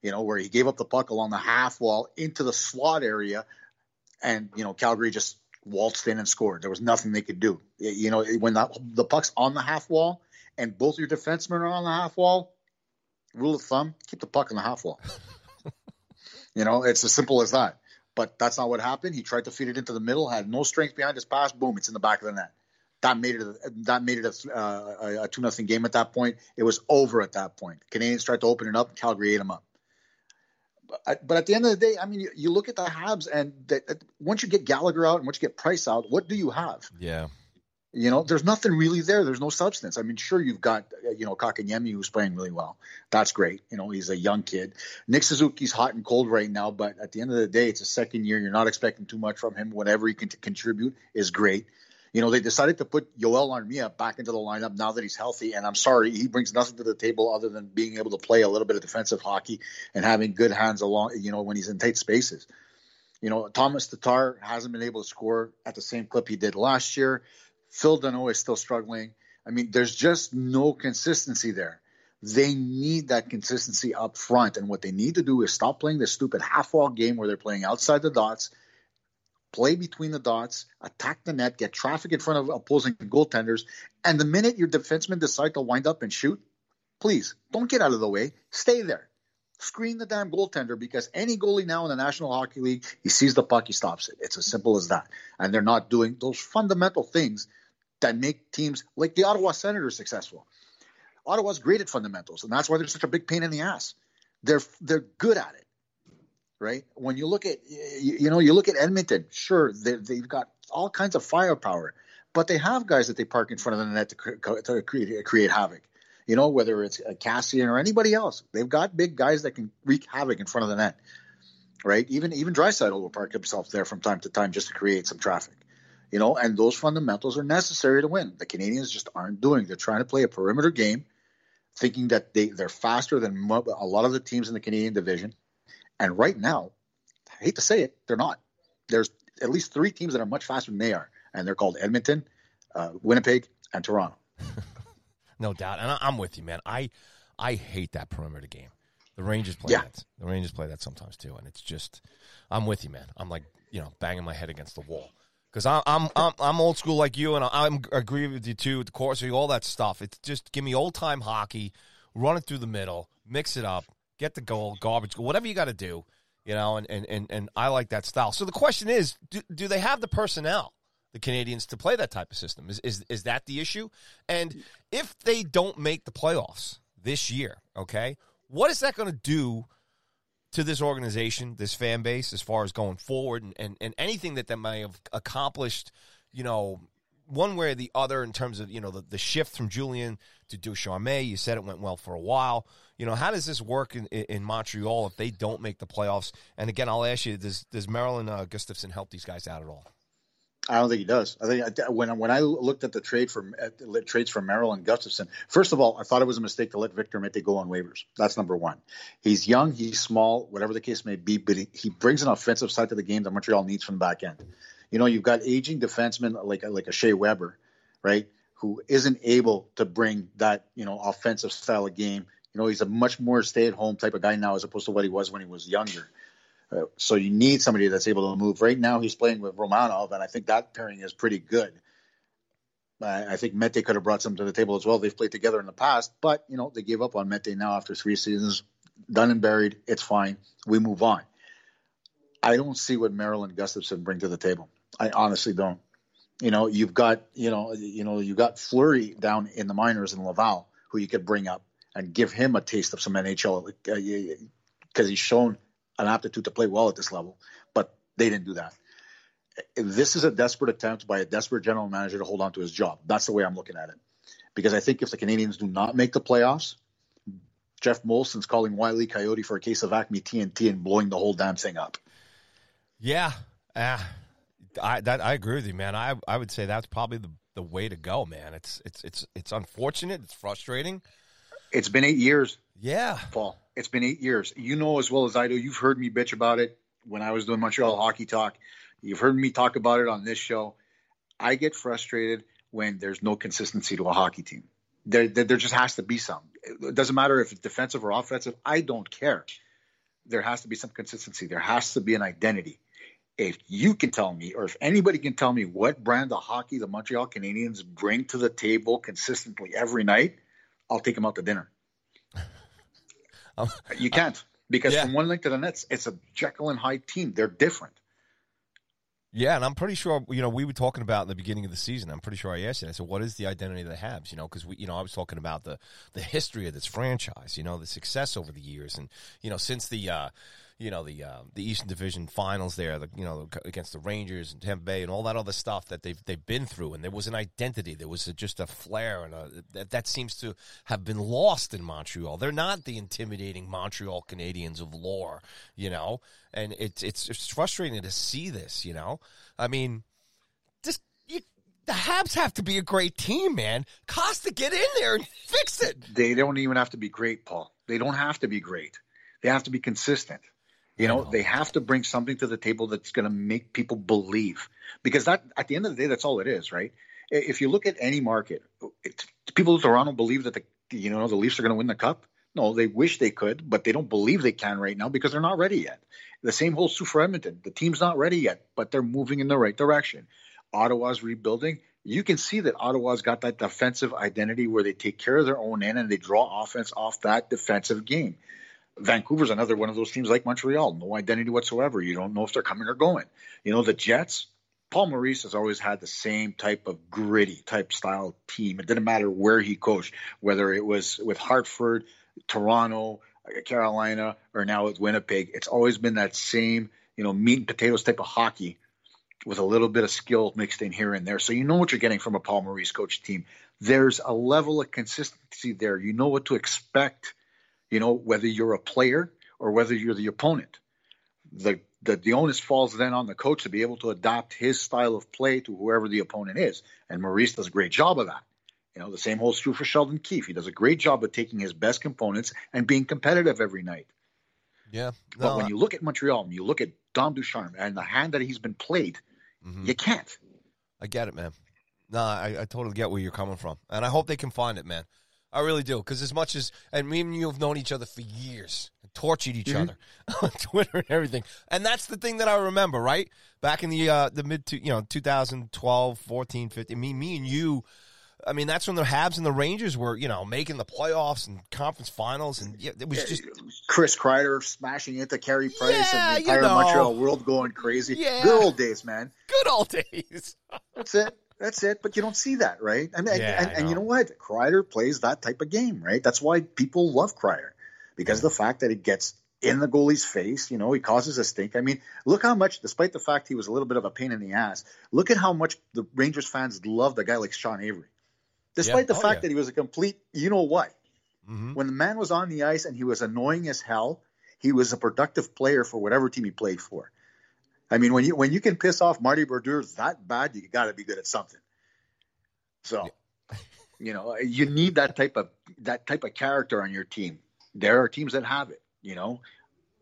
you know, where he gave up the puck along the half wall into the slot area. And, you know, Calgary just waltzed in and scored. There was nothing they could do. You know, when the, the puck's on the half wall, and both your defensemen are on the half wall, rule of thumb, keep the puck on the half wall. you know, it's as simple as that. But that's not what happened. He tried to feed it into the middle, had no strength behind his pass. Boom, it's in the back of the net. That made it. A, that made it a, uh, a two nothing game at that point. It was over at that point. Canadiens tried to open it up. Calgary ate them up. but at the end of the day, I mean, you, you look at the Habs, and the, once you get Gallagher out and once you get Price out, what do you have? Yeah. You know, there's nothing really there. There's no substance. I mean, sure, you've got, uh, you know, Kotkaniemi who's playing really well. That's great. You know, he's a young kid. Nick Suzuki's hot and cold right now, but at the end of the day, it's a second year. You're not expecting too much from him. Whatever he can contribute is great. You know, they decided to put Joel Armia back into the lineup now that he's healthy. And I'm sorry, he brings nothing to the table other than being able to play a little bit of defensive hockey and having good hands along, you know, when he's in tight spaces. You know, Thomas Tatar hasn't been able to score at the same clip he did last year. Phil Danault is still struggling. I mean, there's just no consistency there. They need that consistency up front. And what they need to do is stop playing this stupid half wall game where they're playing outside the dots, play between the dots, attack the net, get traffic in front of opposing goaltenders. And the minute your defensemen decide to wind up and shoot, please don't get out of the way. Stay there. Screen the damn goaltender because any goalie now in the National Hockey League, he sees the puck, he stops it. It's as simple as that. And they're not doing those fundamental things that make teams like the Ottawa Senators successful. Ottawa's great at fundamentals, and that's why they're such a big pain in the ass. They're they're good at it, right? When you look at you know you look at Edmonton, sure they, they've got all kinds of firepower, but they have guys that they park in front of the net to, to create, create havoc. You know whether it's Kassian or anybody else, they've got big guys that can wreak havoc in front of the net, right? Even even Draisaitl will park himself there from time to time just to create some traffic you know, and those fundamentals are necessary to win. The Canadiens just aren't doing. They're trying to play a perimeter game, thinking that they they're faster than a lot of the teams in the Canadian division. And right now, I hate to say it, they're not. There's at least three teams that are much faster than they are, and they're called Edmonton, uh, Winnipeg, and Toronto. no doubt, and I'm with you, man. I I hate that perimeter game. The Rangers play yeah. that. The Rangers play that sometimes too, and it's just, I'm with you, man. I'm like, you know, banging my head against the wall because I'm, I'm I'm I'm old school like you, and I, am agree with you too. With the Corsi, all that stuff. It's just give me old time hockey, run it through the middle, mix it up, get the goal, garbage goal, whatever you got to do, you know. And, and and and I like that style. So the question is, do, do they have the personnel, the Canadiens, to play that type of system? Is is is that the issue? And if they don't make the playoffs this year, okay, what is that going to do? To this organization, this fan base, as far as going forward and, and, and anything that they may have accomplished, you know, one way or the other in terms of, you know, the, the shift from Julien to Ducharme. You said it went well for a while. You know, how does this work in, in Montreal if they don't make the playoffs? And again, I'll ask you, does, does Merrill and uh, Gustafsson help these guys out at all? I don't think he does. I think when when I looked at the trade uh, trades for Merrill and Gustafsson, first of all, I thought it was a mistake to let Victor Mete go on waivers. That's number one. He's young, he's small, whatever the case may be, but he, he brings an offensive side to the game that Montreal needs from the back end. You know, you've got aging defensemen like like a Shea Weber, right, who isn't able to bring that you know offensive style of game. You know, he's a much more stay at home type of guy now as opposed to what he was when he was younger. Uh, so you need somebody that's able to move. Right now, he's playing with Romanov, and I think that pairing is pretty good. I think Mete could have brought some to the table as well. They've played together in the past, but you know they gave up on Mete now after three seasons. Done and buried. It's fine. We move on. I don't see what Merrill and Gustafsson bring to the table. I honestly don't. You know, you've got you know you know you got Fleury down in the minors in Laval, who you could bring up and give him a taste of some NHL because uh, he's shown an aptitude to play well at this level, but they didn't do that. This is a desperate attempt by a desperate general manager to hold on to his job. That's the way I'm looking at it. Because I think if the Canadiens do not make the playoffs, Jeff Molson's calling Wiley Coyote for a case of Acme TNT and blowing the whole damn thing up. Yeah, uh, I that I agree with you, man. I I would say that's probably the, the way to go, man. It's it's it's it's unfortunate. It's frustrating. It's been eight years. Yeah, Paul. It's been eight years. You know as well as I do. You've heard me bitch about it when I was doing Montreal Hockey Talk. You've heard me talk about it on this show. I get frustrated when there's no consistency to a hockey team. There, there, there just has to be some. It doesn't matter if it's defensive or offensive. I don't care. There has to be some consistency. There has to be an identity. If you can tell me, or if anybody can tell me what brand of hockey the Montreal Canadiens bring to the table consistently every night, I'll take them out to dinner. you can't because yeah. from one link to the next, it's a Jekyll and Hyde team. They're different. Yeah, and I'm pretty sure you know we were talking about in the beginning of the season. I'm pretty sure I asked you. I said, "What is the identity of the Habs?" You know, because we, you know, I was talking about the the history of this franchise. You know, the success over the years, and you know, since the uh, you know the uh, the Eastern Division Finals there, the, you know against the Rangers and Tampa Bay and all that other stuff that they've they've been through, and there was an identity, there was a, just a flair, and a, that, that seems to have been lost in Montreal. They're not the intimidating Montreal Canadiens of lore, you know, and it's it's it's frustrating to see this, you know. I mean, just you, the Habs have to be a great team, man. Kosta, get in there and fix it. They don't even have to be great, Paul. They don't have to be great. They have to be consistent. You know, they have to bring something to the table that's going to make people believe because that at the end of the day, that's all it is, right? If you look at any market, it, people in Toronto believe that the you know the Leafs are going to win the cup. No, they wish they could, but they don't believe they can right now because they're not ready yet. The same holds true for Edmonton. The team's not ready yet, but they're moving in the right direction. Ottawa's rebuilding. You can see that Ottawa's got that defensive identity where they take care of their own end and they draw offense off that defensive game. Vancouver's another one of those teams like Montreal, no identity whatsoever. You don't know if they're coming or going. You know, the Jets, Paul Maurice has always had the same type of gritty type style team. It didn't matter where he coached, whether it was with Hartford, Toronto, Carolina, or now with Winnipeg. It's always been that same, you know, meat and potatoes type of hockey with a little bit of skill mixed in here and there. So you know what you're getting from a Paul Maurice coach team. There's a level of consistency there. You know what to expect you know, whether you're a player or whether you're the opponent. The, the, the onus falls then on the coach to be able to adapt his style of play to whoever the opponent is. And Maurice does a great job of that. You know, the same holds true for Sheldon Keefe. He does a great job of taking his best components and being competitive every night. Yeah. No, but when you look at Montreal and you look at Dom Ducharme and the hand that he's been played, mm-hmm. you can't. I get it, man. No, I, I totally get where you're coming from. And I hope they can find it, man. I really do. Because as much as, and me and you have known each other for years, and tortured each mm-hmm. other on Twitter and everything. And that's the thing that I remember, right? Back in the uh, the mid, you know, 2012, 14, 15, me, me and you, I mean, that's when the Habs and the Rangers were, you know, making the playoffs and conference finals, and yeah, it was yeah, just Chris Kreider smashing into Carey Price yeah, and the entire you know. Montreal world going crazy. Yeah. Good old days, man. Good old days. that's it. That's it. But you don't see that, right? And and, yeah, and, and, you know what? Kreider plays that type of game, right? That's why people love Kreider because yeah. the fact that it gets in the goalie's face, you know, he causes a stink. I mean, look how much, despite the fact he was a little bit of a pain in the ass, look at how much the Rangers fans loved a guy like Sean Avery. Despite yeah. the oh, fact that he was a complete, you know what? Mm-hmm. When the man was on the ice and he was annoying as hell, he was a productive player for whatever team he played for. I mean, when you when you can piss off Marty Brodeur that bad, you got to be good at something. So, yeah. you know, you need that type of that type of character on your team. There are teams that have it. You know,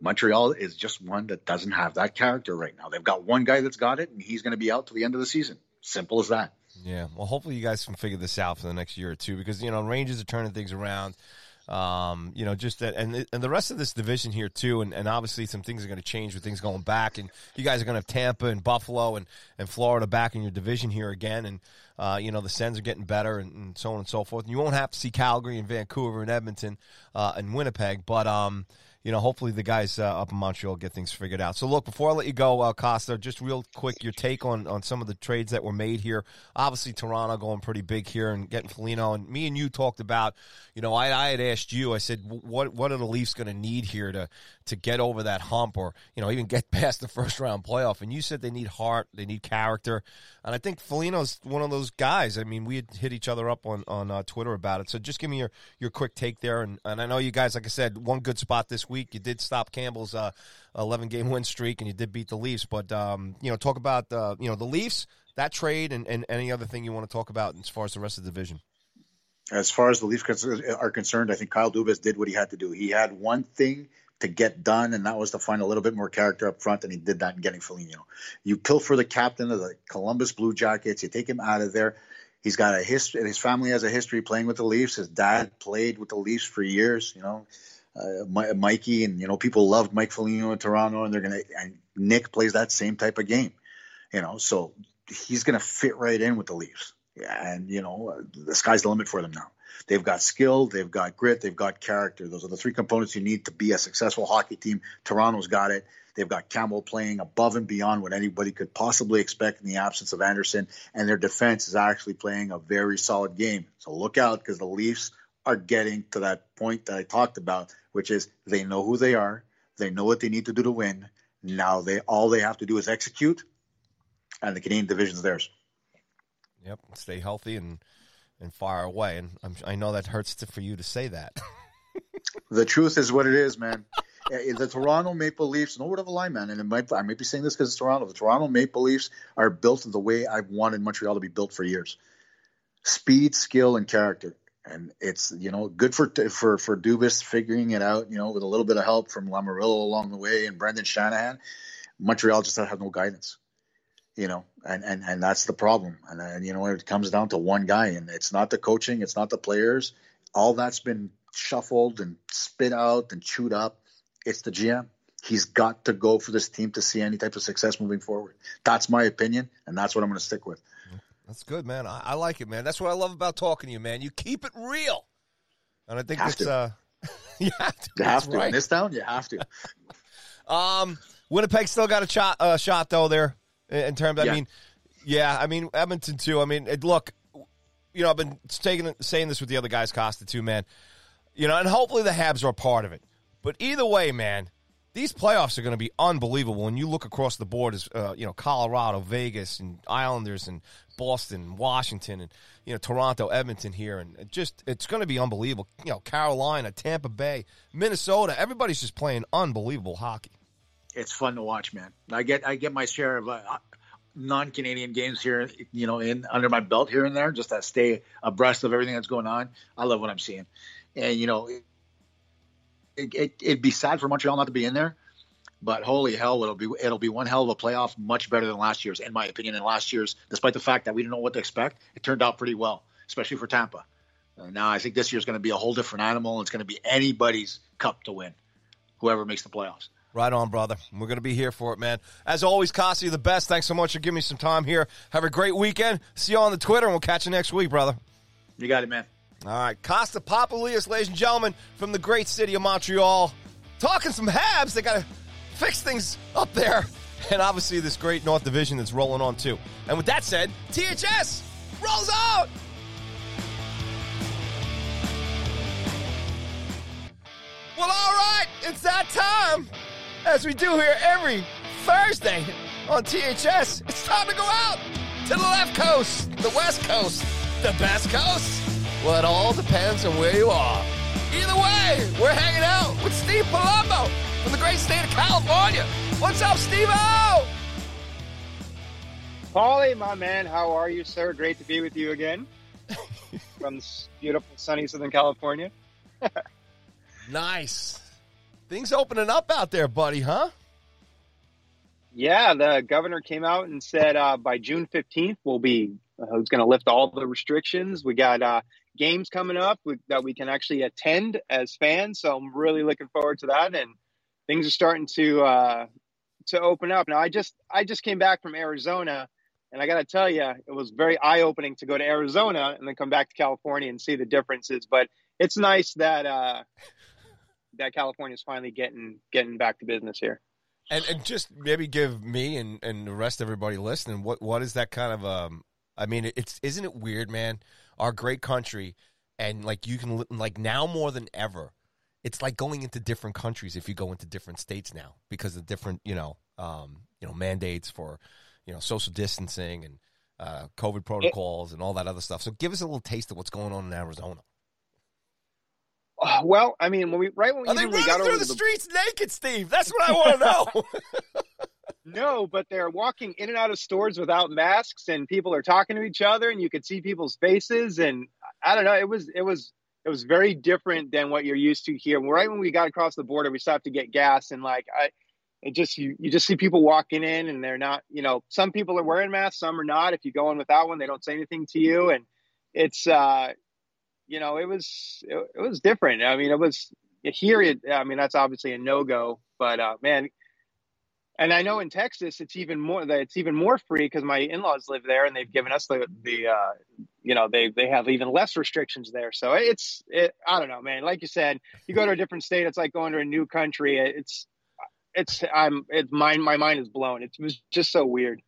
Montreal is just one that doesn't have that character right now. They've got one guy that's got it, and he's going to be out to the end of the season. Simple as that. Yeah. Well, hopefully you guys can figure this out for the next year or two because you know Rangers are turning things around. Um, you know, just that, and and the rest of this division here too, and, and obviously some things are going to change with things going back, and you guys are going to have Tampa and Buffalo and, and Florida back in your division here again, and uh, you know the Sens are getting better, and, and, so on and so forth. And you won't have to see Calgary and Vancouver and Edmonton uh, and Winnipeg, but um, you know, hopefully the guys uh, up in Montreal get things figured out. So, look, before I let you go, uh, Kosta, just real quick, your take on, on some of the trades that were made here. Obviously, Toronto going pretty big here and getting Foligno. And me and you talked about, you know, I, I had asked you, I said, what what are the Leafs going to need here to to get over that hump or, you know, even get past the first round playoff? And you said they need heart, they need character. And I think Foligno's one of those guys. I mean, we had hit each other up on, on uh, Twitter about it. So just give me your, your quick take there. And, and I know you guys, like I said, one good spot this week. You did stop Campbell's uh, 11 game win streak, and you did beat the Leafs. But um, you know, talk about uh, you know the Leafs, that trade, and, and any other thing you want to talk about as far as the rest of the division. As far as the Leafs are concerned, I think Kyle Dubas did what he had to do. He had one thing to get done, and that was to find a little bit more character up front, and he did that in getting Foligno. You pilfer the captain of the Columbus Blue Jackets, you take him out of there. He's got a history. His family has a history playing with the Leafs. His dad played with the Leafs for years. You know, uh, Mikey, and you know people loved Mike Foligno in Toronto, and they're gonna and Nick plays that same type of game, you know, so he's gonna fit right in with the Leafs, and you know uh, the sky's the limit for them now. They've got skill, they've got grit, they've got character. Those are the three components you need to be a successful hockey team. Toronto's got it. They've got Campbell playing above and beyond what anybody could possibly expect in the absence of Anderson, and their defense is actually playing a very solid game. So look out because the Leafs are getting to that point that I talked about, which is they know who they are, They know what they need to do to win. Now they all they have to do is execute, and the Canadian division's theirs. Yep, stay healthy and and far away. And I'm, i know that hurts to, for you to say that. the truth is what it is, man. Eh, eh, the Toronto Maple Leafs, no word of a lie, man. And it might, I might be saying this because it's Toronto. The Toronto Maple Leafs are built the way I've wanted Montreal to be built for years: speed, skill, and character. And it's you know good for for for Dubas figuring it out. You know, with a little bit of help from Lamoriello along the way and Brendan Shanahan. Montreal just had no guidance you know, and, and, and that's the problem. And, and, you know, it comes down to one guy and it's not the coaching. It's not the players. All that's been shuffled and spit out and chewed up. It's the GM. He's got to go for this team to see any type of success moving forward. That's my opinion. And that's what I'm going to stick with. That's good, man. I, I, like it, man. That's what I love about talking to you, man. You keep it real. And I think have it's, to. uh, you have to. You have to. Right. In this town, you have to. um, Winnipeg still got a shot, uh, shot though, there in terms. I Yeah. mean, yeah, I mean Edmonton too. I mean, it, look, you know, I've been taking saying this with the other guys, Kosta too, man. You know, and hopefully the Habs are a part of it. But either way, man, these playoffs are going to be unbelievable. When you look across the board, as uh, you know, Colorado, Vegas, and Islanders, and Boston, Washington, and you know, Toronto, Edmonton here, and it just it's going to be unbelievable. You know, Carolina, Tampa Bay, Minnesota, everybody's just playing unbelievable hockey. it's fun to watch, man. I get I get my share of uh, non-Canadian games here, you know, in under my belt here and there, just to stay abreast of everything that's going on. I love what I'm seeing, and you know, it, it, it'd be sad for Montreal not to be in there, but holy hell, it'll be it'll be one hell of a playoff, much better than last year's, in my opinion. And last year's, despite the fact that we didn't know what to expect, it turned out pretty well, especially for Tampa. Uh, now I think this year's going to be a whole different animal. It's going to be anybody's cup to win, whoever makes the playoffs. Right on, brother. We're going to be here for it, man. As always, you're the best. Thanks so much for giving me some time here. Have a great weekend. See you on the Twitter, and we'll catch you next week, brother. You got it, man. All right, Kosta Papoulias, ladies and gentlemen, from the great city of Montreal. Talking some Habs. They got to fix things up there. And obviously, this great North Division that's rolling on, too. And with that said, THS rolls out. Well, all right, it's that time. As we do here every Thursday on THS, it's time to go out to the left coast, the west coast, the best coast. Well, it all depends on where you are. Either way, we're hanging out with Steve Palumbo from the great state of California. What's up, Steve O? Paulie, my man, how are you, sir? Great to be with you again from this beautiful, sunny Southern California. Nice. Things opening up out there, buddy, huh? Yeah, the governor came out and said uh, by June 15th, we'll be uh, going to lift all the restrictions. We got uh, games coming up with, that we can actually attend as fans. So I'm really looking forward to that. And things are starting to uh, to open up. Now, I just I just came back from Arizona, and I got to tell you, it was very eye opening to go to Arizona and then come back to California and see the differences. But it's nice that uh, that California is finally getting getting back to business here. And and just maybe give me and, and the rest of everybody listening what what is that kind of um I mean it's isn't it weird man our great country and like you can like now more than ever it's like going into different countries if you go into different states now because of different you know um you know mandates for you know social distancing and uh covid protocols and all that other stuff. So give us a little taste of what's going on in Arizona. Uh, Well, I mean, when we right when we, are they running got through the the streets naked Steve? That's what I want to know No, but they're walking in and out of stores without masks, and people are talking to each other, and you could see people's faces. And I don't know, it was it was it was very different than what you're used to here. Right when we got across the border, we stopped to get gas, and like I, it just you you just see people walking in, and they're not, you know, some people are wearing masks, some are not. If you go in without one, they don't say anything to you, and it's uh, you know, it was it, it was different. I mean, it was here. It, I mean, that's obviously a no go, but uh, man, and I know in Texas it's even more that it's even more free because my in-laws live there and they've given us the the uh, you know they they have even less restrictions there. So it's it, I don't know, man. Like you said, you go to a different state, it's like going to a new country. It's it's I'm it's mine. My mind is blown. It was just so weird.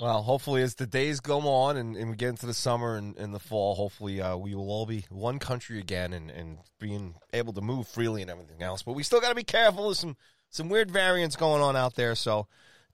Well, hopefully, as the days go on and, and we get into the summer and, and the fall, hopefully uh, we will all be one country again and, and being able to move freely and everything else. But we still got to be careful. Some some weird variants going on out there. So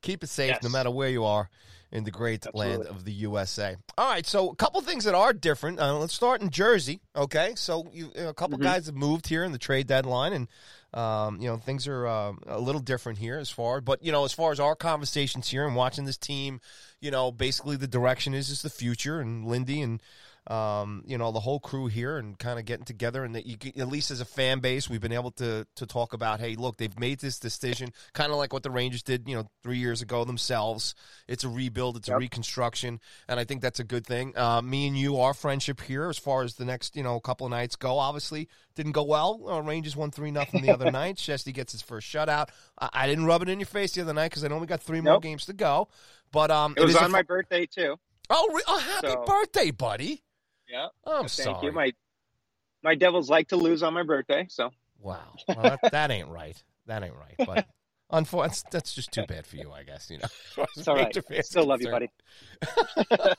keep it safe Yes. no matter where you are in the great land of the USA. All right, so a couple things that are different. Uh, let's start in Jersey. Okay, so you, a couple Mhm. guys have moved here in the trade deadline, and um, you know things are um, a little different here as far. But you know, as far as our conversations here and watching this team, you know, basically the direction is is the future, and Lindy and um, you know, the whole crew here and kind of getting together. And that you get, at least as a fan base, we've been able to to talk about, hey, look, they've made this decision, kind of like what the Rangers did, you know, three years ago themselves. It's a rebuild, it's a reconstruction, and I think that's a good thing. Uh, me and you, our friendship here, as far as the next, you know, couple of nights go, obviously didn't go well. Uh, Rangers won three nothing the other night. Shesty gets his first shutout. I, I didn't rub it in your face the other night because I know we got three more games to go. But um, It was on my birthday too. oh, re- oh, happy So- birthday, buddy! Yeah. Oh, I'm Thank sorry. you. My my Devils like to lose on my birthday, so Wow. Well, that, that ain't right. That ain't right. But unfortunately, that's just too bad for you, I guess. You know, as far as it's all right. Still love you, buddy.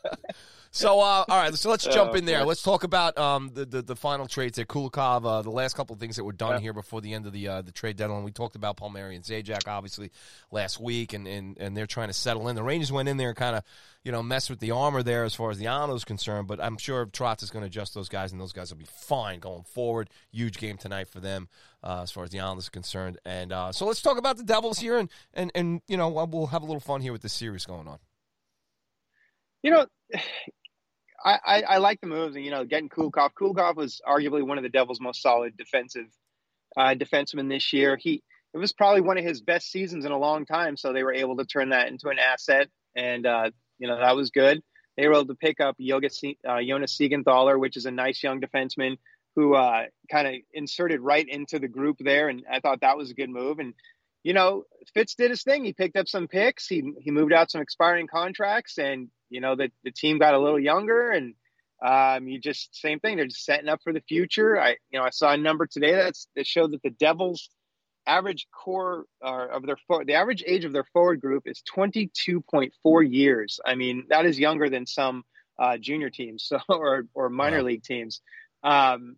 So, uh, all right, so let's jump Oh, in there. Let's talk about um, the, the the final trades at Kulikov, uh, the last couple of things that were done Yeah. here before the end of the uh, the trade deadline. We talked about Palmieri and Zajac, obviously, last week, and, and, and they're trying to settle in. The Rangers went in there and kind of, you know, messed with the armor there as far as the is concerned, but I'm sure Trotz is going to adjust those guys, and those guys will be fine going forward. Huge game tonight for them uh, as far as the Islanders are concerned. And uh, so let's talk about the Devils here, and, and, and, you know, we'll have a little fun here with this series going on. You know, I, I, I like the moves, and you know, getting Kulikov. Kulikov was arguably one of the Devils' most solid defensive uh, defensemen this year. He it was probably one of his best seasons in a long time, so they were able to turn that into an asset, and uh, you know that was good. They were able to pick up Yoga, uh, Jonas Siegenthaler, which is a nice young defenseman who uh, kind of inserted right into the group there, and I thought that was a good move. And you know, Fitz did his thing. He picked up some picks. He he moved out some expiring contracts, and you know the the team got a little younger, and um, you just same thing. They're just setting up for the future. I you know I saw a number today that's that showed that the Devils average core uh, of their for, the average age of their forward group is 22.4 years. I mean that is younger than some uh, junior teams so or or minor Wow. league teams. Um,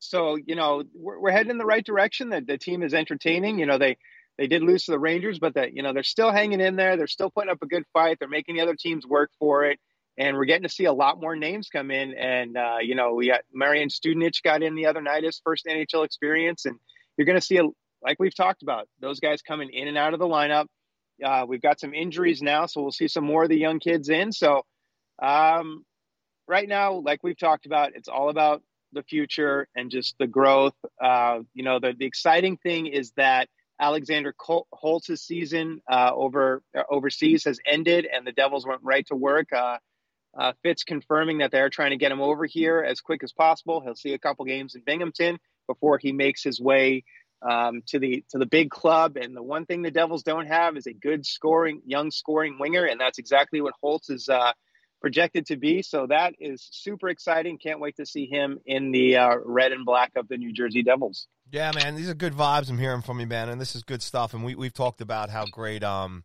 so you know we're, we're heading in the right direction. That the team is entertaining. You know they they did lose to the Rangers, but that you know they're still hanging in there. They're still putting up a good fight. They're making the other teams work for it, and we're getting to see a lot more names come in. And uh, you know we got Marian Studenic got in the other night, his first NHL experience, and you're going to see a, like we've talked about those guys coming in and out of the lineup. Uh, we've got some injuries now, so we'll see some more of the young kids in. So um, right now, like we've talked about, it's all about the future and just the growth. Uh, you know, the, the exciting thing is that Alexander Holtz's season uh, over uh, overseas has ended, and the Devils went right to work. Uh, uh, Fitz confirming that they're trying to get him over here as quick as possible. He'll see a couple games in Binghamton before he makes his way um, to the to the big club. And the one thing the Devils don't have is a good scoring, young scoring winger, and that's exactly what Holtz is uh, projected to be. So that is super exciting. Can't wait to see him in the uh, red and black of the New Jersey Devils. Yeah, man, these are good vibes I'm hearing from you, man, and this is good stuff. And we we've talked about how great, um,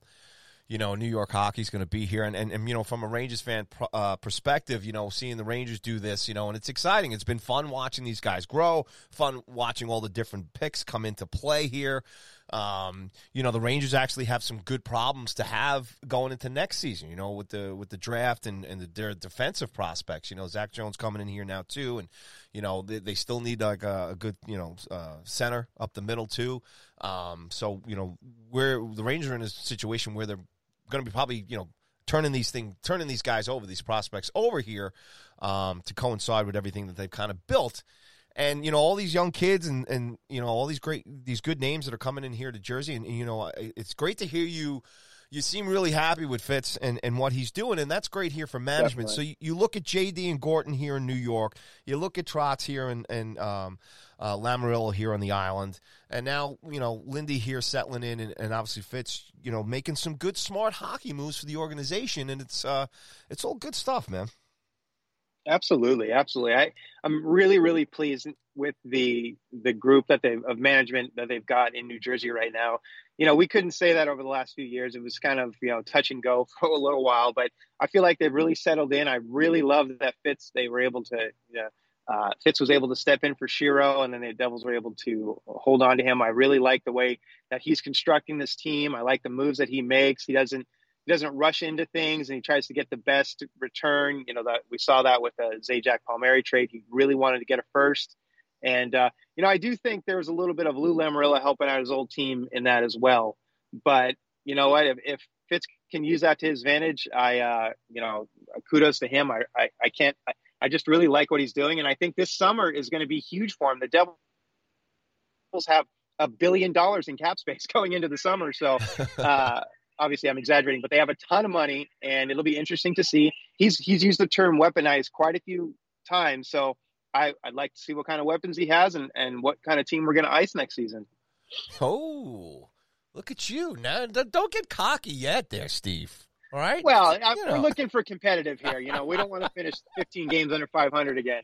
you know, New York hockey's going to be here, and, and and you know, from a Rangers fan pr- uh, perspective, you know, seeing the Rangers do this, you know, and it's exciting. It's been fun watching these guys grow, fun watching all the different picks come into play here. Um, you know, the Rangers actually have some good problems to have going into next season. You know, with the with the draft and and the, their defensive prospects. You know, Zach Jones coming in here now too, and you know they, they still need like a, a good you know uh, center up the middle too. Um, so you know, where the Rangers are in a situation where they're going to be probably you know turning these thing turning these guys over these prospects over here um, to coincide with everything that they've kind of built and you know all these young kids and and you know all these great these good names that are coming in here to Jersey. And, you know it's great to hear you you seem really happy with Fitz and, and what he's doing, and that's great here for management. So you, you look at JD and Gorton here in New York, you look at Trotz here and and um, uh, Lamoriello here on the island, and now you know Lindy here settling in, and, and obviously Fitz, you know, making some good, smart hockey moves for the organization, and it's uh, it's all good stuff, man. Absolutely, absolutely. I I'm really really pleased with the the group that they of management that they've got in New Jersey right now. You know, we couldn't say that over the last few years. It was kind of you know touch and go for a little while, but I feel like they've really settled in. I really love that Fitz they were able to you know, uh, Fitz was able to step in for Shero, and then the Devils were able to hold on to him. I really like the way that he's constructing this team. I like the moves that he makes. He doesn't he doesn't rush into things, and he tries to get the best return. You know that we saw that with the Zajac Palmieri trade. He really wanted to get a first, and uh, you know I do think there was a little bit of Lou Lamoriello helping out his old team in that as well. But you know what? If, if Fitz can use that to his advantage, I uh, you know kudos to him. I I, I can't. I, I just really like what he's doing, and I think this summer is going to be huge for him. The Devils have a billion dollars in cap space going into the summer, so uh, obviously I'm exaggerating, but they have a ton of money, and it'll be interesting to see. He's he's used the term weaponized quite a few times, so I, would like to see what kind of weapons he has and, and what kind of team we're going to ice next season. Oh, look at you! Now, don't get cocky yet, there, Steve. All right. Well, we're looking for competitive here. You know, we don't want to finish 15 games under 500 again.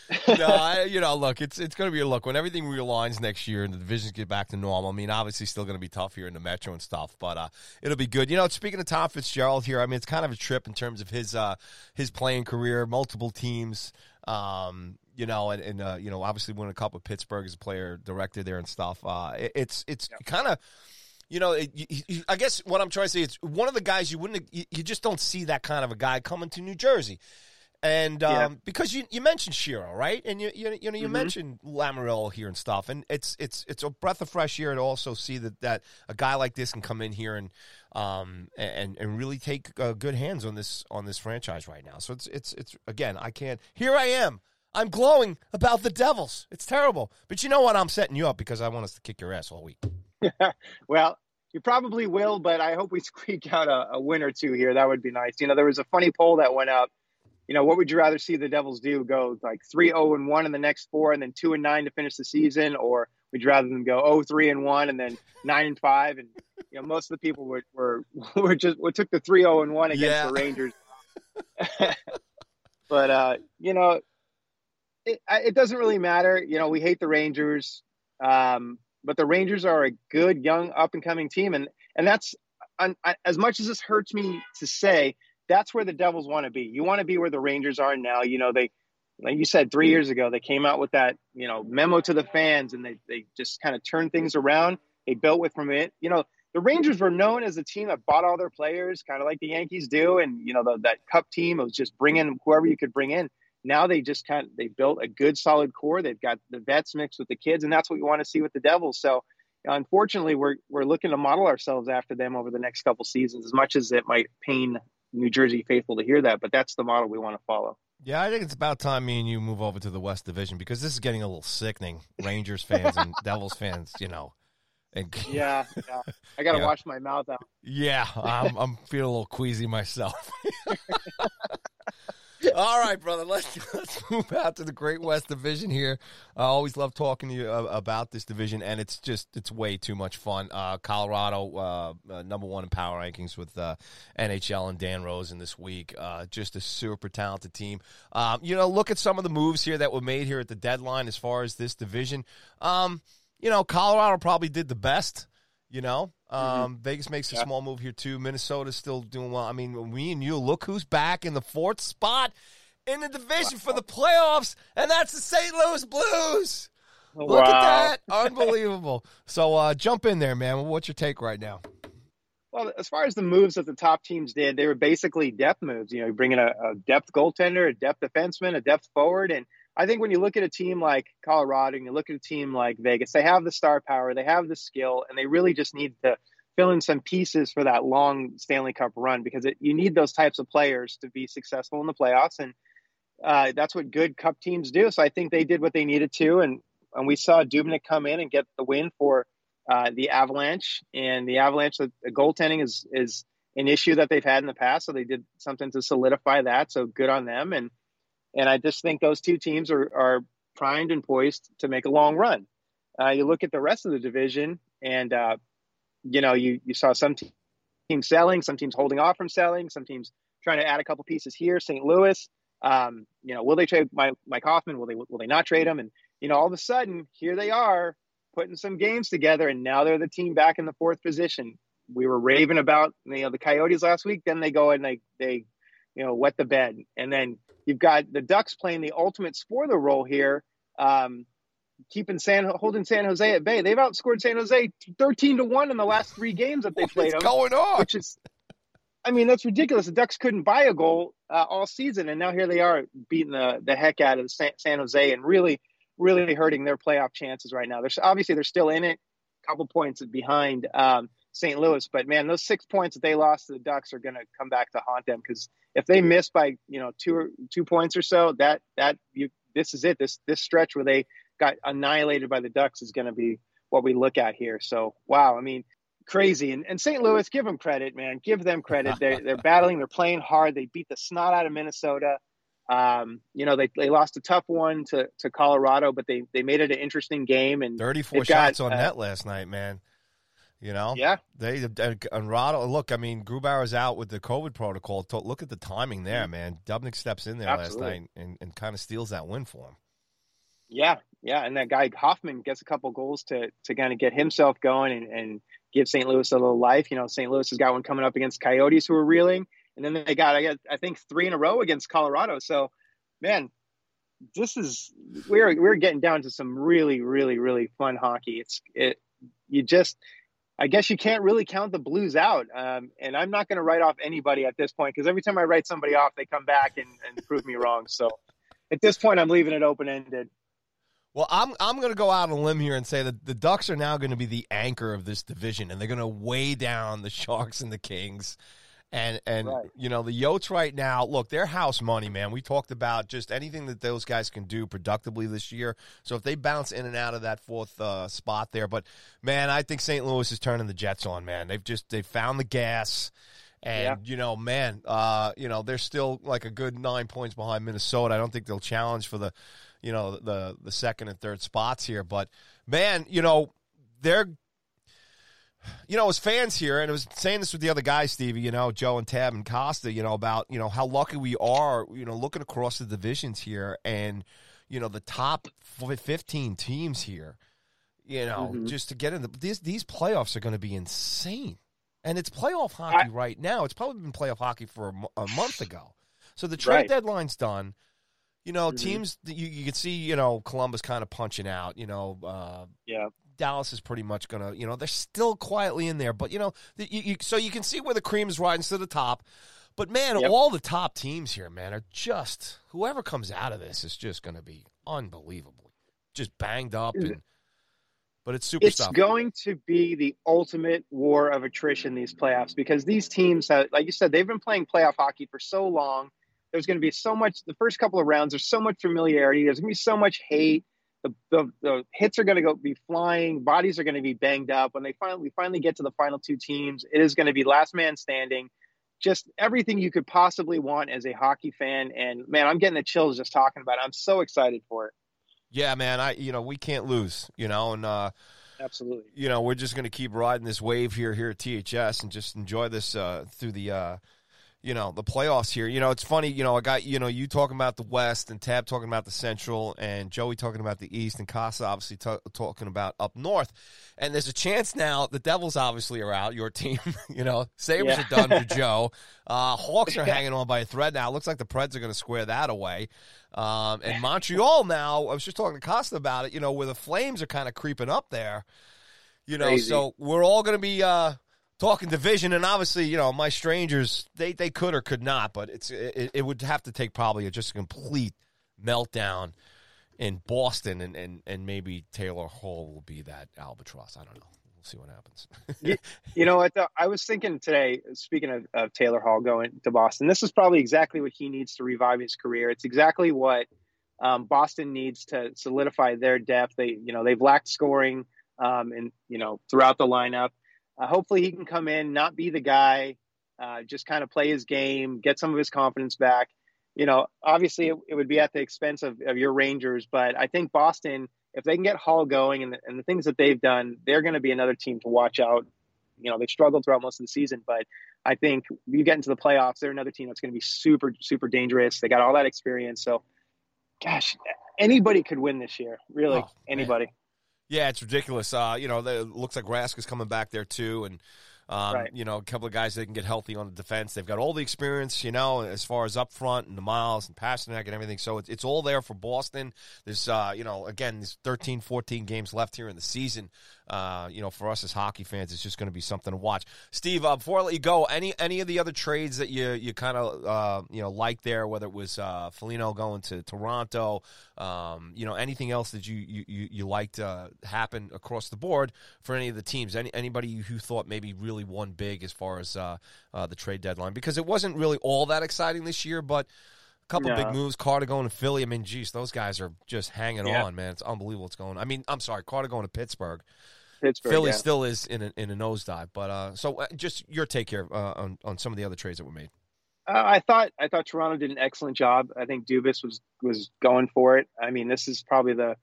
no, I, you know, look, it's it's going to be a look when everything realigns next year and the divisions get back to normal. I mean, obviously, still going to be tough here in the Metro and stuff, but uh, it'll be good. You know, speaking of Tom Fitzgerald here, I mean, it's kind of a trip in terms of his uh, his playing career, multiple teams. Um, you know, and, and uh, you know, obviously, won a cup of Pittsburgh as a player director there and stuff. Uh, it, it's it's yeah. kind of you know, it, you, I guess what I'm trying to say is one of the guys you wouldn't, you, you, just don't see that kind of a guy coming to New Jersey. And um, yeah. because you, you mentioned Shero, right? And you you, you know you mm-hmm. mentioned Lamoriello here and stuff, and it's it's it's a breath of fresh air to also see that, that a guy like this can come in here and um and and really take uh, good hands on this on this franchise right now. So it's it's it's again I can't. Here I am. I'm glowing about the Devils. It's terrible, but you know what? I'm setting you up because I want us to kick your ass all week. well, you probably will, but I hope we squeak out a, a win or two here. That would be nice. You know, there was a funny poll that went up you know, what would you rather see the Devils do? Go like 3 0 and 1 in the next four and then 2 and 9 to finish the season? Or would you rather them go 0 3 and 1 and then 9 and 5? And, you know, most of the people were, were, were just, we took the 3 0 and 1 against yeah. the Rangers. but, uh, you know, it, it doesn't really matter. You know, we hate the Rangers. Um, but the Rangers are a good, young, up and coming team. And, and that's, as much as this hurts me to say, that's where the Devils want to be. You want to be where the Rangers are now. You know, they, like you said, three years ago, they came out with that, you know, memo to the fans and they, they just kind of turned things around. They built with from it. You know, the Rangers were known as a team that bought all their players, kind of like the Yankees do. And, you know, the, that cup team was just bringing whoever you could bring in. Now they just kind of, they built a good solid core. They've got the vets mixed with the kids. And that's what you want to see with the Devils. So, unfortunately, we're, we're looking to model ourselves after them over the next couple seasons, as much as it might pain New Jersey faithful to hear that, but that's the model we want to follow. Yeah, I think it's about time me and you move over to the West Division because this is getting a little sickening. Rangers fans and Devils fans, you know. And, yeah, yeah, I got to yeah. wash my mouth out. Yeah, I'm, I'm feeling a little queasy myself. All right, brother. Let's let's move out to the Great West Division here. I always love talking to you about this division, and it's just it's way too much fun. Uh, Colorado, uh, uh, number one in power rankings with uh, NHL and Dan Rosen this week. Uh, just a super talented team. Um, you know, look at some of the moves here that were made here at the deadline as far as this division. Um, you know, Colorado probably did the best. You know, mm-hmm. um, mm-hmm. Vegas makes a yeah. small move here too. Minnesota's still doing well. I mean, we and you look who's back in the fourth spot in the division for the playoffs, and that's the St. Louis Blues. Look at that, unbelievable. so uh, jump in there, man. What's your take right now? Well, as far as the moves that the top teams did, they were basically depth moves. You know, bringing a, a depth goaltender, a depth defenseman, a depth forward, and I think when you look at a team like Colorado and you look at a team like Vegas, they have the star power, they have the skill, and they really just need to fill in some pieces for that long Stanley Cup run because it, you need those types of players to be successful in the playoffs, and uh, that's what good Cup teams do. So I think they did what they needed to, and and we saw Dubnyk come in and get the win for uh, the Avalanche, and the Avalanche, the, the goaltending is is an issue that they've had in the past, so they did something to solidify that. So good on them, and and I just think those two teams are, are primed and poised to make a long run. Uh, you look at the rest of the division, and uh, you know you you saw some te- teams selling, some teams holding off from selling, some teams trying to add a couple pieces here. St. Louis, um, you know, will they trade Mike, Mike Hoffman? Will they will they not trade him? And you know, all of a sudden, here they are putting some games together, and now they're the team back in the fourth position. We were raving about you know the Coyotes last week. Then they go and they they you know, wet the bed. And then you've got the Ducks playing the ultimate spoiler role here, um, keeping San holding San Jose at bay. They've outscored San Jose thirteen to one in the last three games that they played. What's going on? Which is, I mean, that's ridiculous. The Ducks couldn't buy a goal uh, all season, and now here they are beating the the heck out of San, San Jose and really, really hurting their playoff chances right now. They're obviously they're still in it, a couple points behind. Um, St. Louis. But man, those six points that they lost to the Ducks are going to come back to haunt them because if they miss by you know two or two points or so, that that you this is it. This this stretch where they got annihilated by the Ducks is going to be what we look at here. So wow, I mean crazy. And, and St. Louis, give them credit, man. Give them credit. They're they're battling. They're playing hard. They beat the snot out of Minnesota. Um, you know, they, they lost a tough one to, to Colorado, but they, they made it an interesting game. And 34 shots got, on uh, net last night, man. You know, yeah. They and Rado. Look, I mean, Grubauer's out with the COVID protocol. Look at the timing there, mm-hmm. man. Dubnyk steps in there Absolutely. last night and, and kind of steals that win for him. Yeah, yeah, and that guy Hoffman gets a couple goals to to kind of get himself going and, and give St. Louis a little life. You know, St. Louis has got one coming up against Coyotes who are reeling, and then they got I got I think three in a row against Colorado. So, man, this is we're we're getting down to some really really really fun hockey. It's it you just I guess you can't really count the Blues out. Um, and I'm not going to write off anybody at this point because every time I write somebody off, they come back and, and prove me wrong. So at this point, I'm leaving it open ended. Well, I'm I'm going to go out on a limb here and say that the Ducks are now going to be the anchor of this division, and they're going to weigh down the Sharks and the Kings. And and right. you know the Yotes right now, look, they're house money, man. We talked about just anything that those guys can do productively this year. So if they bounce in and out of that fourth uh, spot there, but man, I think St. Louis is turning the Jets on, man. They've just they found the gas. And yeah. you know, man, uh, you know they're still like a good nine points behind Minnesota. I don't think they'll challenge for the, you know, the the second and third spots here. But man, you know, they're you know, as fans here, and I was saying this with the other guys, Stevie, you know, Joe and Tab and Kosta, you know, about, you know, how lucky we are, you know, looking across the divisions here and, you know, the top 15 teams here, you know, mm-hmm. just to get in the, these, these playoffs are going to be insane. And it's playoff hockey I, right now. It's probably been playoff hockey for a, a month ago. So the trade right. deadline's done. You know, mm-hmm. teams you, you can see, you know, Columbus kind of punching out, you know, uh, yeah. Dallas is pretty much going to, you know, they're still quietly in there, but you know, you, you, so you can see where the cream is rising to the top. But man, yep. all the top teams here, man, are just whoever comes out of this is just going to be unbelievable, just banged up and. But it's super. It's stuff. going to be the ultimate war of attrition these playoffs because these teams, have, like you said, they've been playing playoff hockey for so long. There's going to be so much. The first couple of rounds, there's so much familiarity. There's going to be so much hate the, the, the hits are going to go be flying, bodies are going to be banged up. When they finally we finally get to the final two teams, it is going to be last man standing. Just everything you could possibly want as a hockey fan, and man, I'm getting the chills just talking about it. I'm so excited for it. Yeah, man, I you know we can't lose, you know, and uh, absolutely, you know, we're just going to keep riding this wave here here at THS and just enjoy this uh, through the. Uh, you know the playoffs here. You know, it's funny. You know, I got you know you talking about the West and Tab talking about the Central and Joey talking about the East and Kosta obviously t- talking about up North. And there's a chance now the Devils obviously are out. Your team, you know, Sabres yeah. are done for Joe. Uh, Hawks are hanging on by a thread now. It looks like the Preds are going to square that away. Um, and Montreal now. I was just talking to Kosta about it. You know, where the Flames are kind of creeping up there. You know, Crazy. so we're all going to be. Uh, talking division, and obviously, you know, my strangers they they could or could not, but it's it, it would have to take probably just a complete meltdown in Boston, and and and maybe Taylor Hall will be that albatross. I don't know. We'll see what happens. you, you, know, thought I was thinking today. Speaking of, of Taylor Hall going to Boston, this is probably exactly what he needs to revive his career. It's exactly what um, Boston needs to solidify their depth. They, you know, they've lacked scoring, um, and you know, throughout the lineup. Uh, hopefully, he can come in, not be the guy, uh, just kind of play his game, get some of his confidence back. You know, obviously, it, it would be at the expense of, of your Rangers, but I think Boston, if they can get Hall going and the, and the things that they've done, they're going to be another team to watch out. You know, they've struggled throughout most of the season, but I think you get into the playoffs, they're another team that's going to be super, super dangerous. They got all that experience. So, gosh, anybody could win this year. Really, oh, anybody. Yeah, it's ridiculous. Uh, you know, it looks like Rask is coming back there too, and Um, Right. You know, a couple of guys that can get healthy on the defense. They've got all the experience, you know, as far as up front and the miles and Pastrnak and everything. So it's, it's all there for Boston. There's, uh, you know, again, there's 13, 14 games left here in the season. Uh, you know, for us as hockey fans, it's just going to be something to watch. Steve, uh, before I let you go, any any of the other trades that you you kind of uh, you know like there, whether it was uh, Foligno going to Toronto, um, you know, anything else that you you you, liked uh, happen across the board for any of the teams? Any anybody who thought maybe really won big as far as uh, uh, the trade deadline because it wasn't really all that exciting this year, but. A couple No. big moves. Carter going to Philly. I mean, geez, those guys are just hanging Yeah. on, man. It's unbelievable what's going. on. I mean, I'm sorry, Carter going to Pittsburgh. Pittsburgh. Philly yeah. still is in a, in a nosedive. But uh, so uh, just your take here uh, on on some of the other trades that were made. Uh, I thought I thought Toronto did an excellent job. I think Dubas was was going for it. I mean, this is probably the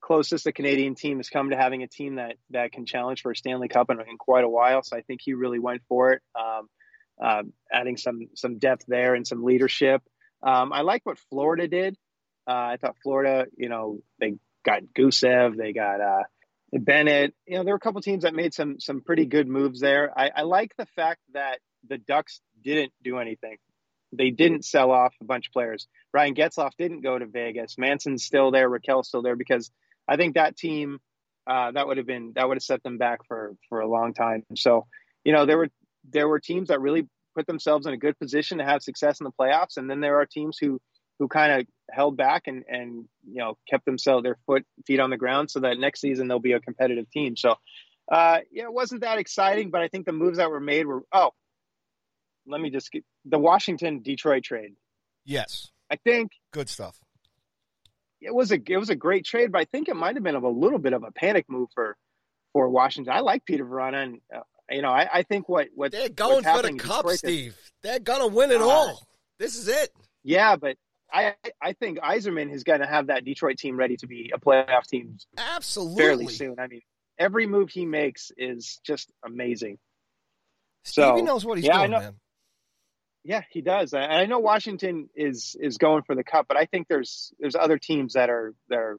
closest a Canadian team has come to having a team that that can challenge for a Stanley Cup in, in quite a while. So I think he really went for it, um, um, adding some some depth there and some leadership. Um, I like what Florida did. Uh, I thought Florida, you know, they got Gusev, they got uh, Bennett. You know, there were a couple teams that made some some pretty good moves there. I, I like the fact that the Ducks didn't do anything. They didn't sell off a bunch of players. Ryan Getzlaf didn't go to Vegas. Manson's still there. Rakell's still there because I think that team uh, that would have been that would have set them back for for a long time. So you know there were there were teams that really put themselves in a good position to have success in the playoffs, and then there are teams who who kind of held back and and you know kept themselves their foot feet on the ground so that next season they'll be a competitive team. So uh, yeah, it wasn't that exciting, but I think the moves that were made were oh, let me just get the Washington Detroit trade. Yes, I think good stuff. it was a it was a great trade, but I think it might have been of a little bit of a panic move for for Washington. I like Peter Vrana, and uh, you know I, I think what what They're what's going for the cup, Detroit is- Steve. They're gonna win it Uh, all. This is it. Yeah, but I I think Yzerman is going to have that Detroit team ready to be a playoff team Absolutely. fairly soon. I mean, every move he makes is just amazing. Stevie So, knows what he's yeah, doing, man. Yeah, he does. And I know Washington is is going for the cup, but I think there's there's other teams that are that are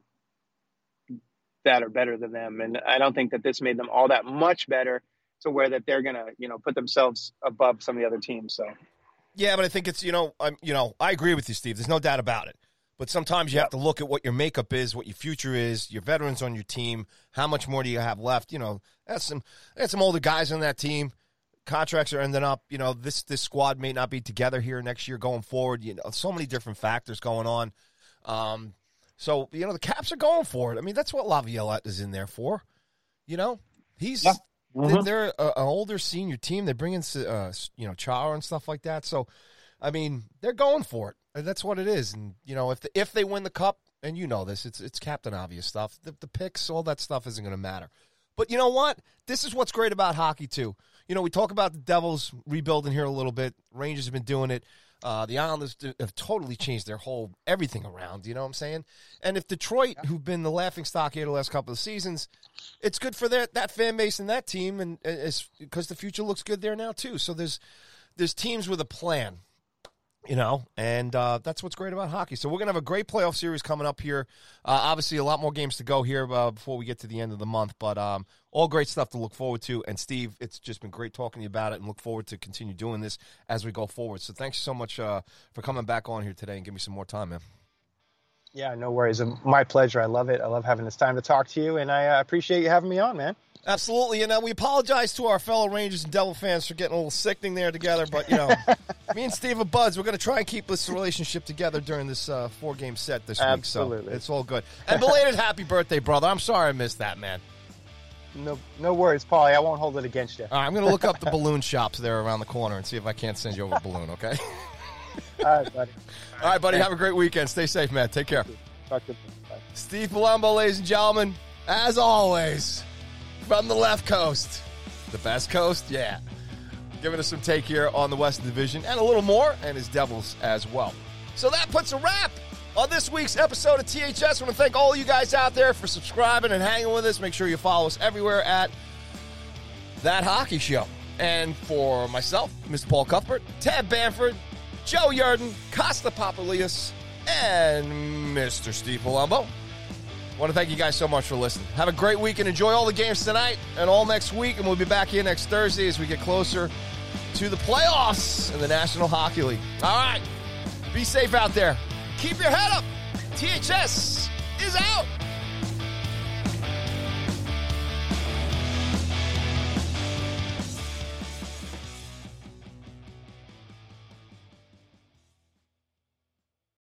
that are better than them, and I don't think that this made them all that much better to where that they're gonna you know put themselves above some of the other teams. So Yeah, but I think it's you know I'm you know I agree with you, Steve. There's no doubt about it. But sometimes you have to look at what your makeup is, what your future is, your veterans on your team. How much more do you have left? You know, that's some that's some older guys on that team. Contracts are ending up. You know, this this squad may not be together here next year going forward. You know, so many different factors going on. Um, so you know the Caps are going for it. I mean, that's what Laviolette is in there for. You know, he's Yeah. Mhm. they're an older senior team. They bring in uh, you know Chara and stuff like that. So, I mean, they're going for it. And that's what it is. And you know, if the, if they win the cup, and you know this, it's it's Captain Obvious stuff. The, the picks, all that stuff isn't going to matter. But you know what? This is what's great about hockey too. You know, we talk about the Devils rebuilding here a little bit. Rangers have been doing it. Uh, the Islanders have totally changed their whole everything around. You know what I'm saying? And if Detroit, who've been the laughing stock here the last couple of seasons, it's good for that that fan base and that team, and because the future looks good there now too. So there's there's teams with a plan, you know, and uh, that's what's great about hockey. So we're gonna have a great playoff series coming up here. Uh, obviously, a lot more games to go here uh, before we get to the end of the month, but um, all great stuff to look forward to. And Steve, it's just been great talking to you about it, and look forward to continue doing this as we go forward. So thanks so much uh, for coming back on here today and give me some more time, man. yeah, no worries. My pleasure. I love it. I love having this time to talk to you, and I uh, appreciate you having me on, man. Absolutely, and uh, we apologize to our fellow Rangers and Devil fans for getting a little sickening there together. But you know, me and Steve are buds. We're going to try and keep this relationship together during this uh, four-game set this week. Absolutely. So it's all good. And belated happy birthday, brother. I'm sorry I missed that, man. No, no worries, Paulie. I won't hold it against you. All right, I'm going to look up the balloon shops there around the corner and see if I can't send you over a balloon. Okay. All right, buddy. All right, buddy. Have a great weekend. Stay safe, man. Take care. Talk to you. Bye. Steve Palumbo, ladies and gentlemen, as always, from the left coast. The best coast? Yeah. Giving us some take here on the Western Division and a little more, and his Devils as well. So that puts a wrap on this week's episode of THS. I want to thank all you guys out there for subscribing and hanging with us. Make sure you follow us everywhere at That Hockey Show. And for myself, Mr. Paul Cuthbert, Tab Bamford, Joe Yerdon, Kosta Papoulias, and Mr. Steve Palumbo. Want to thank you guys so much for listening. Have a great week and enjoy all the games tonight and all next week. And we'll be back here next Thursday as we get closer to the playoffs in the National Hockey League. All right. Be safe out there. Keep your head up. THS is out.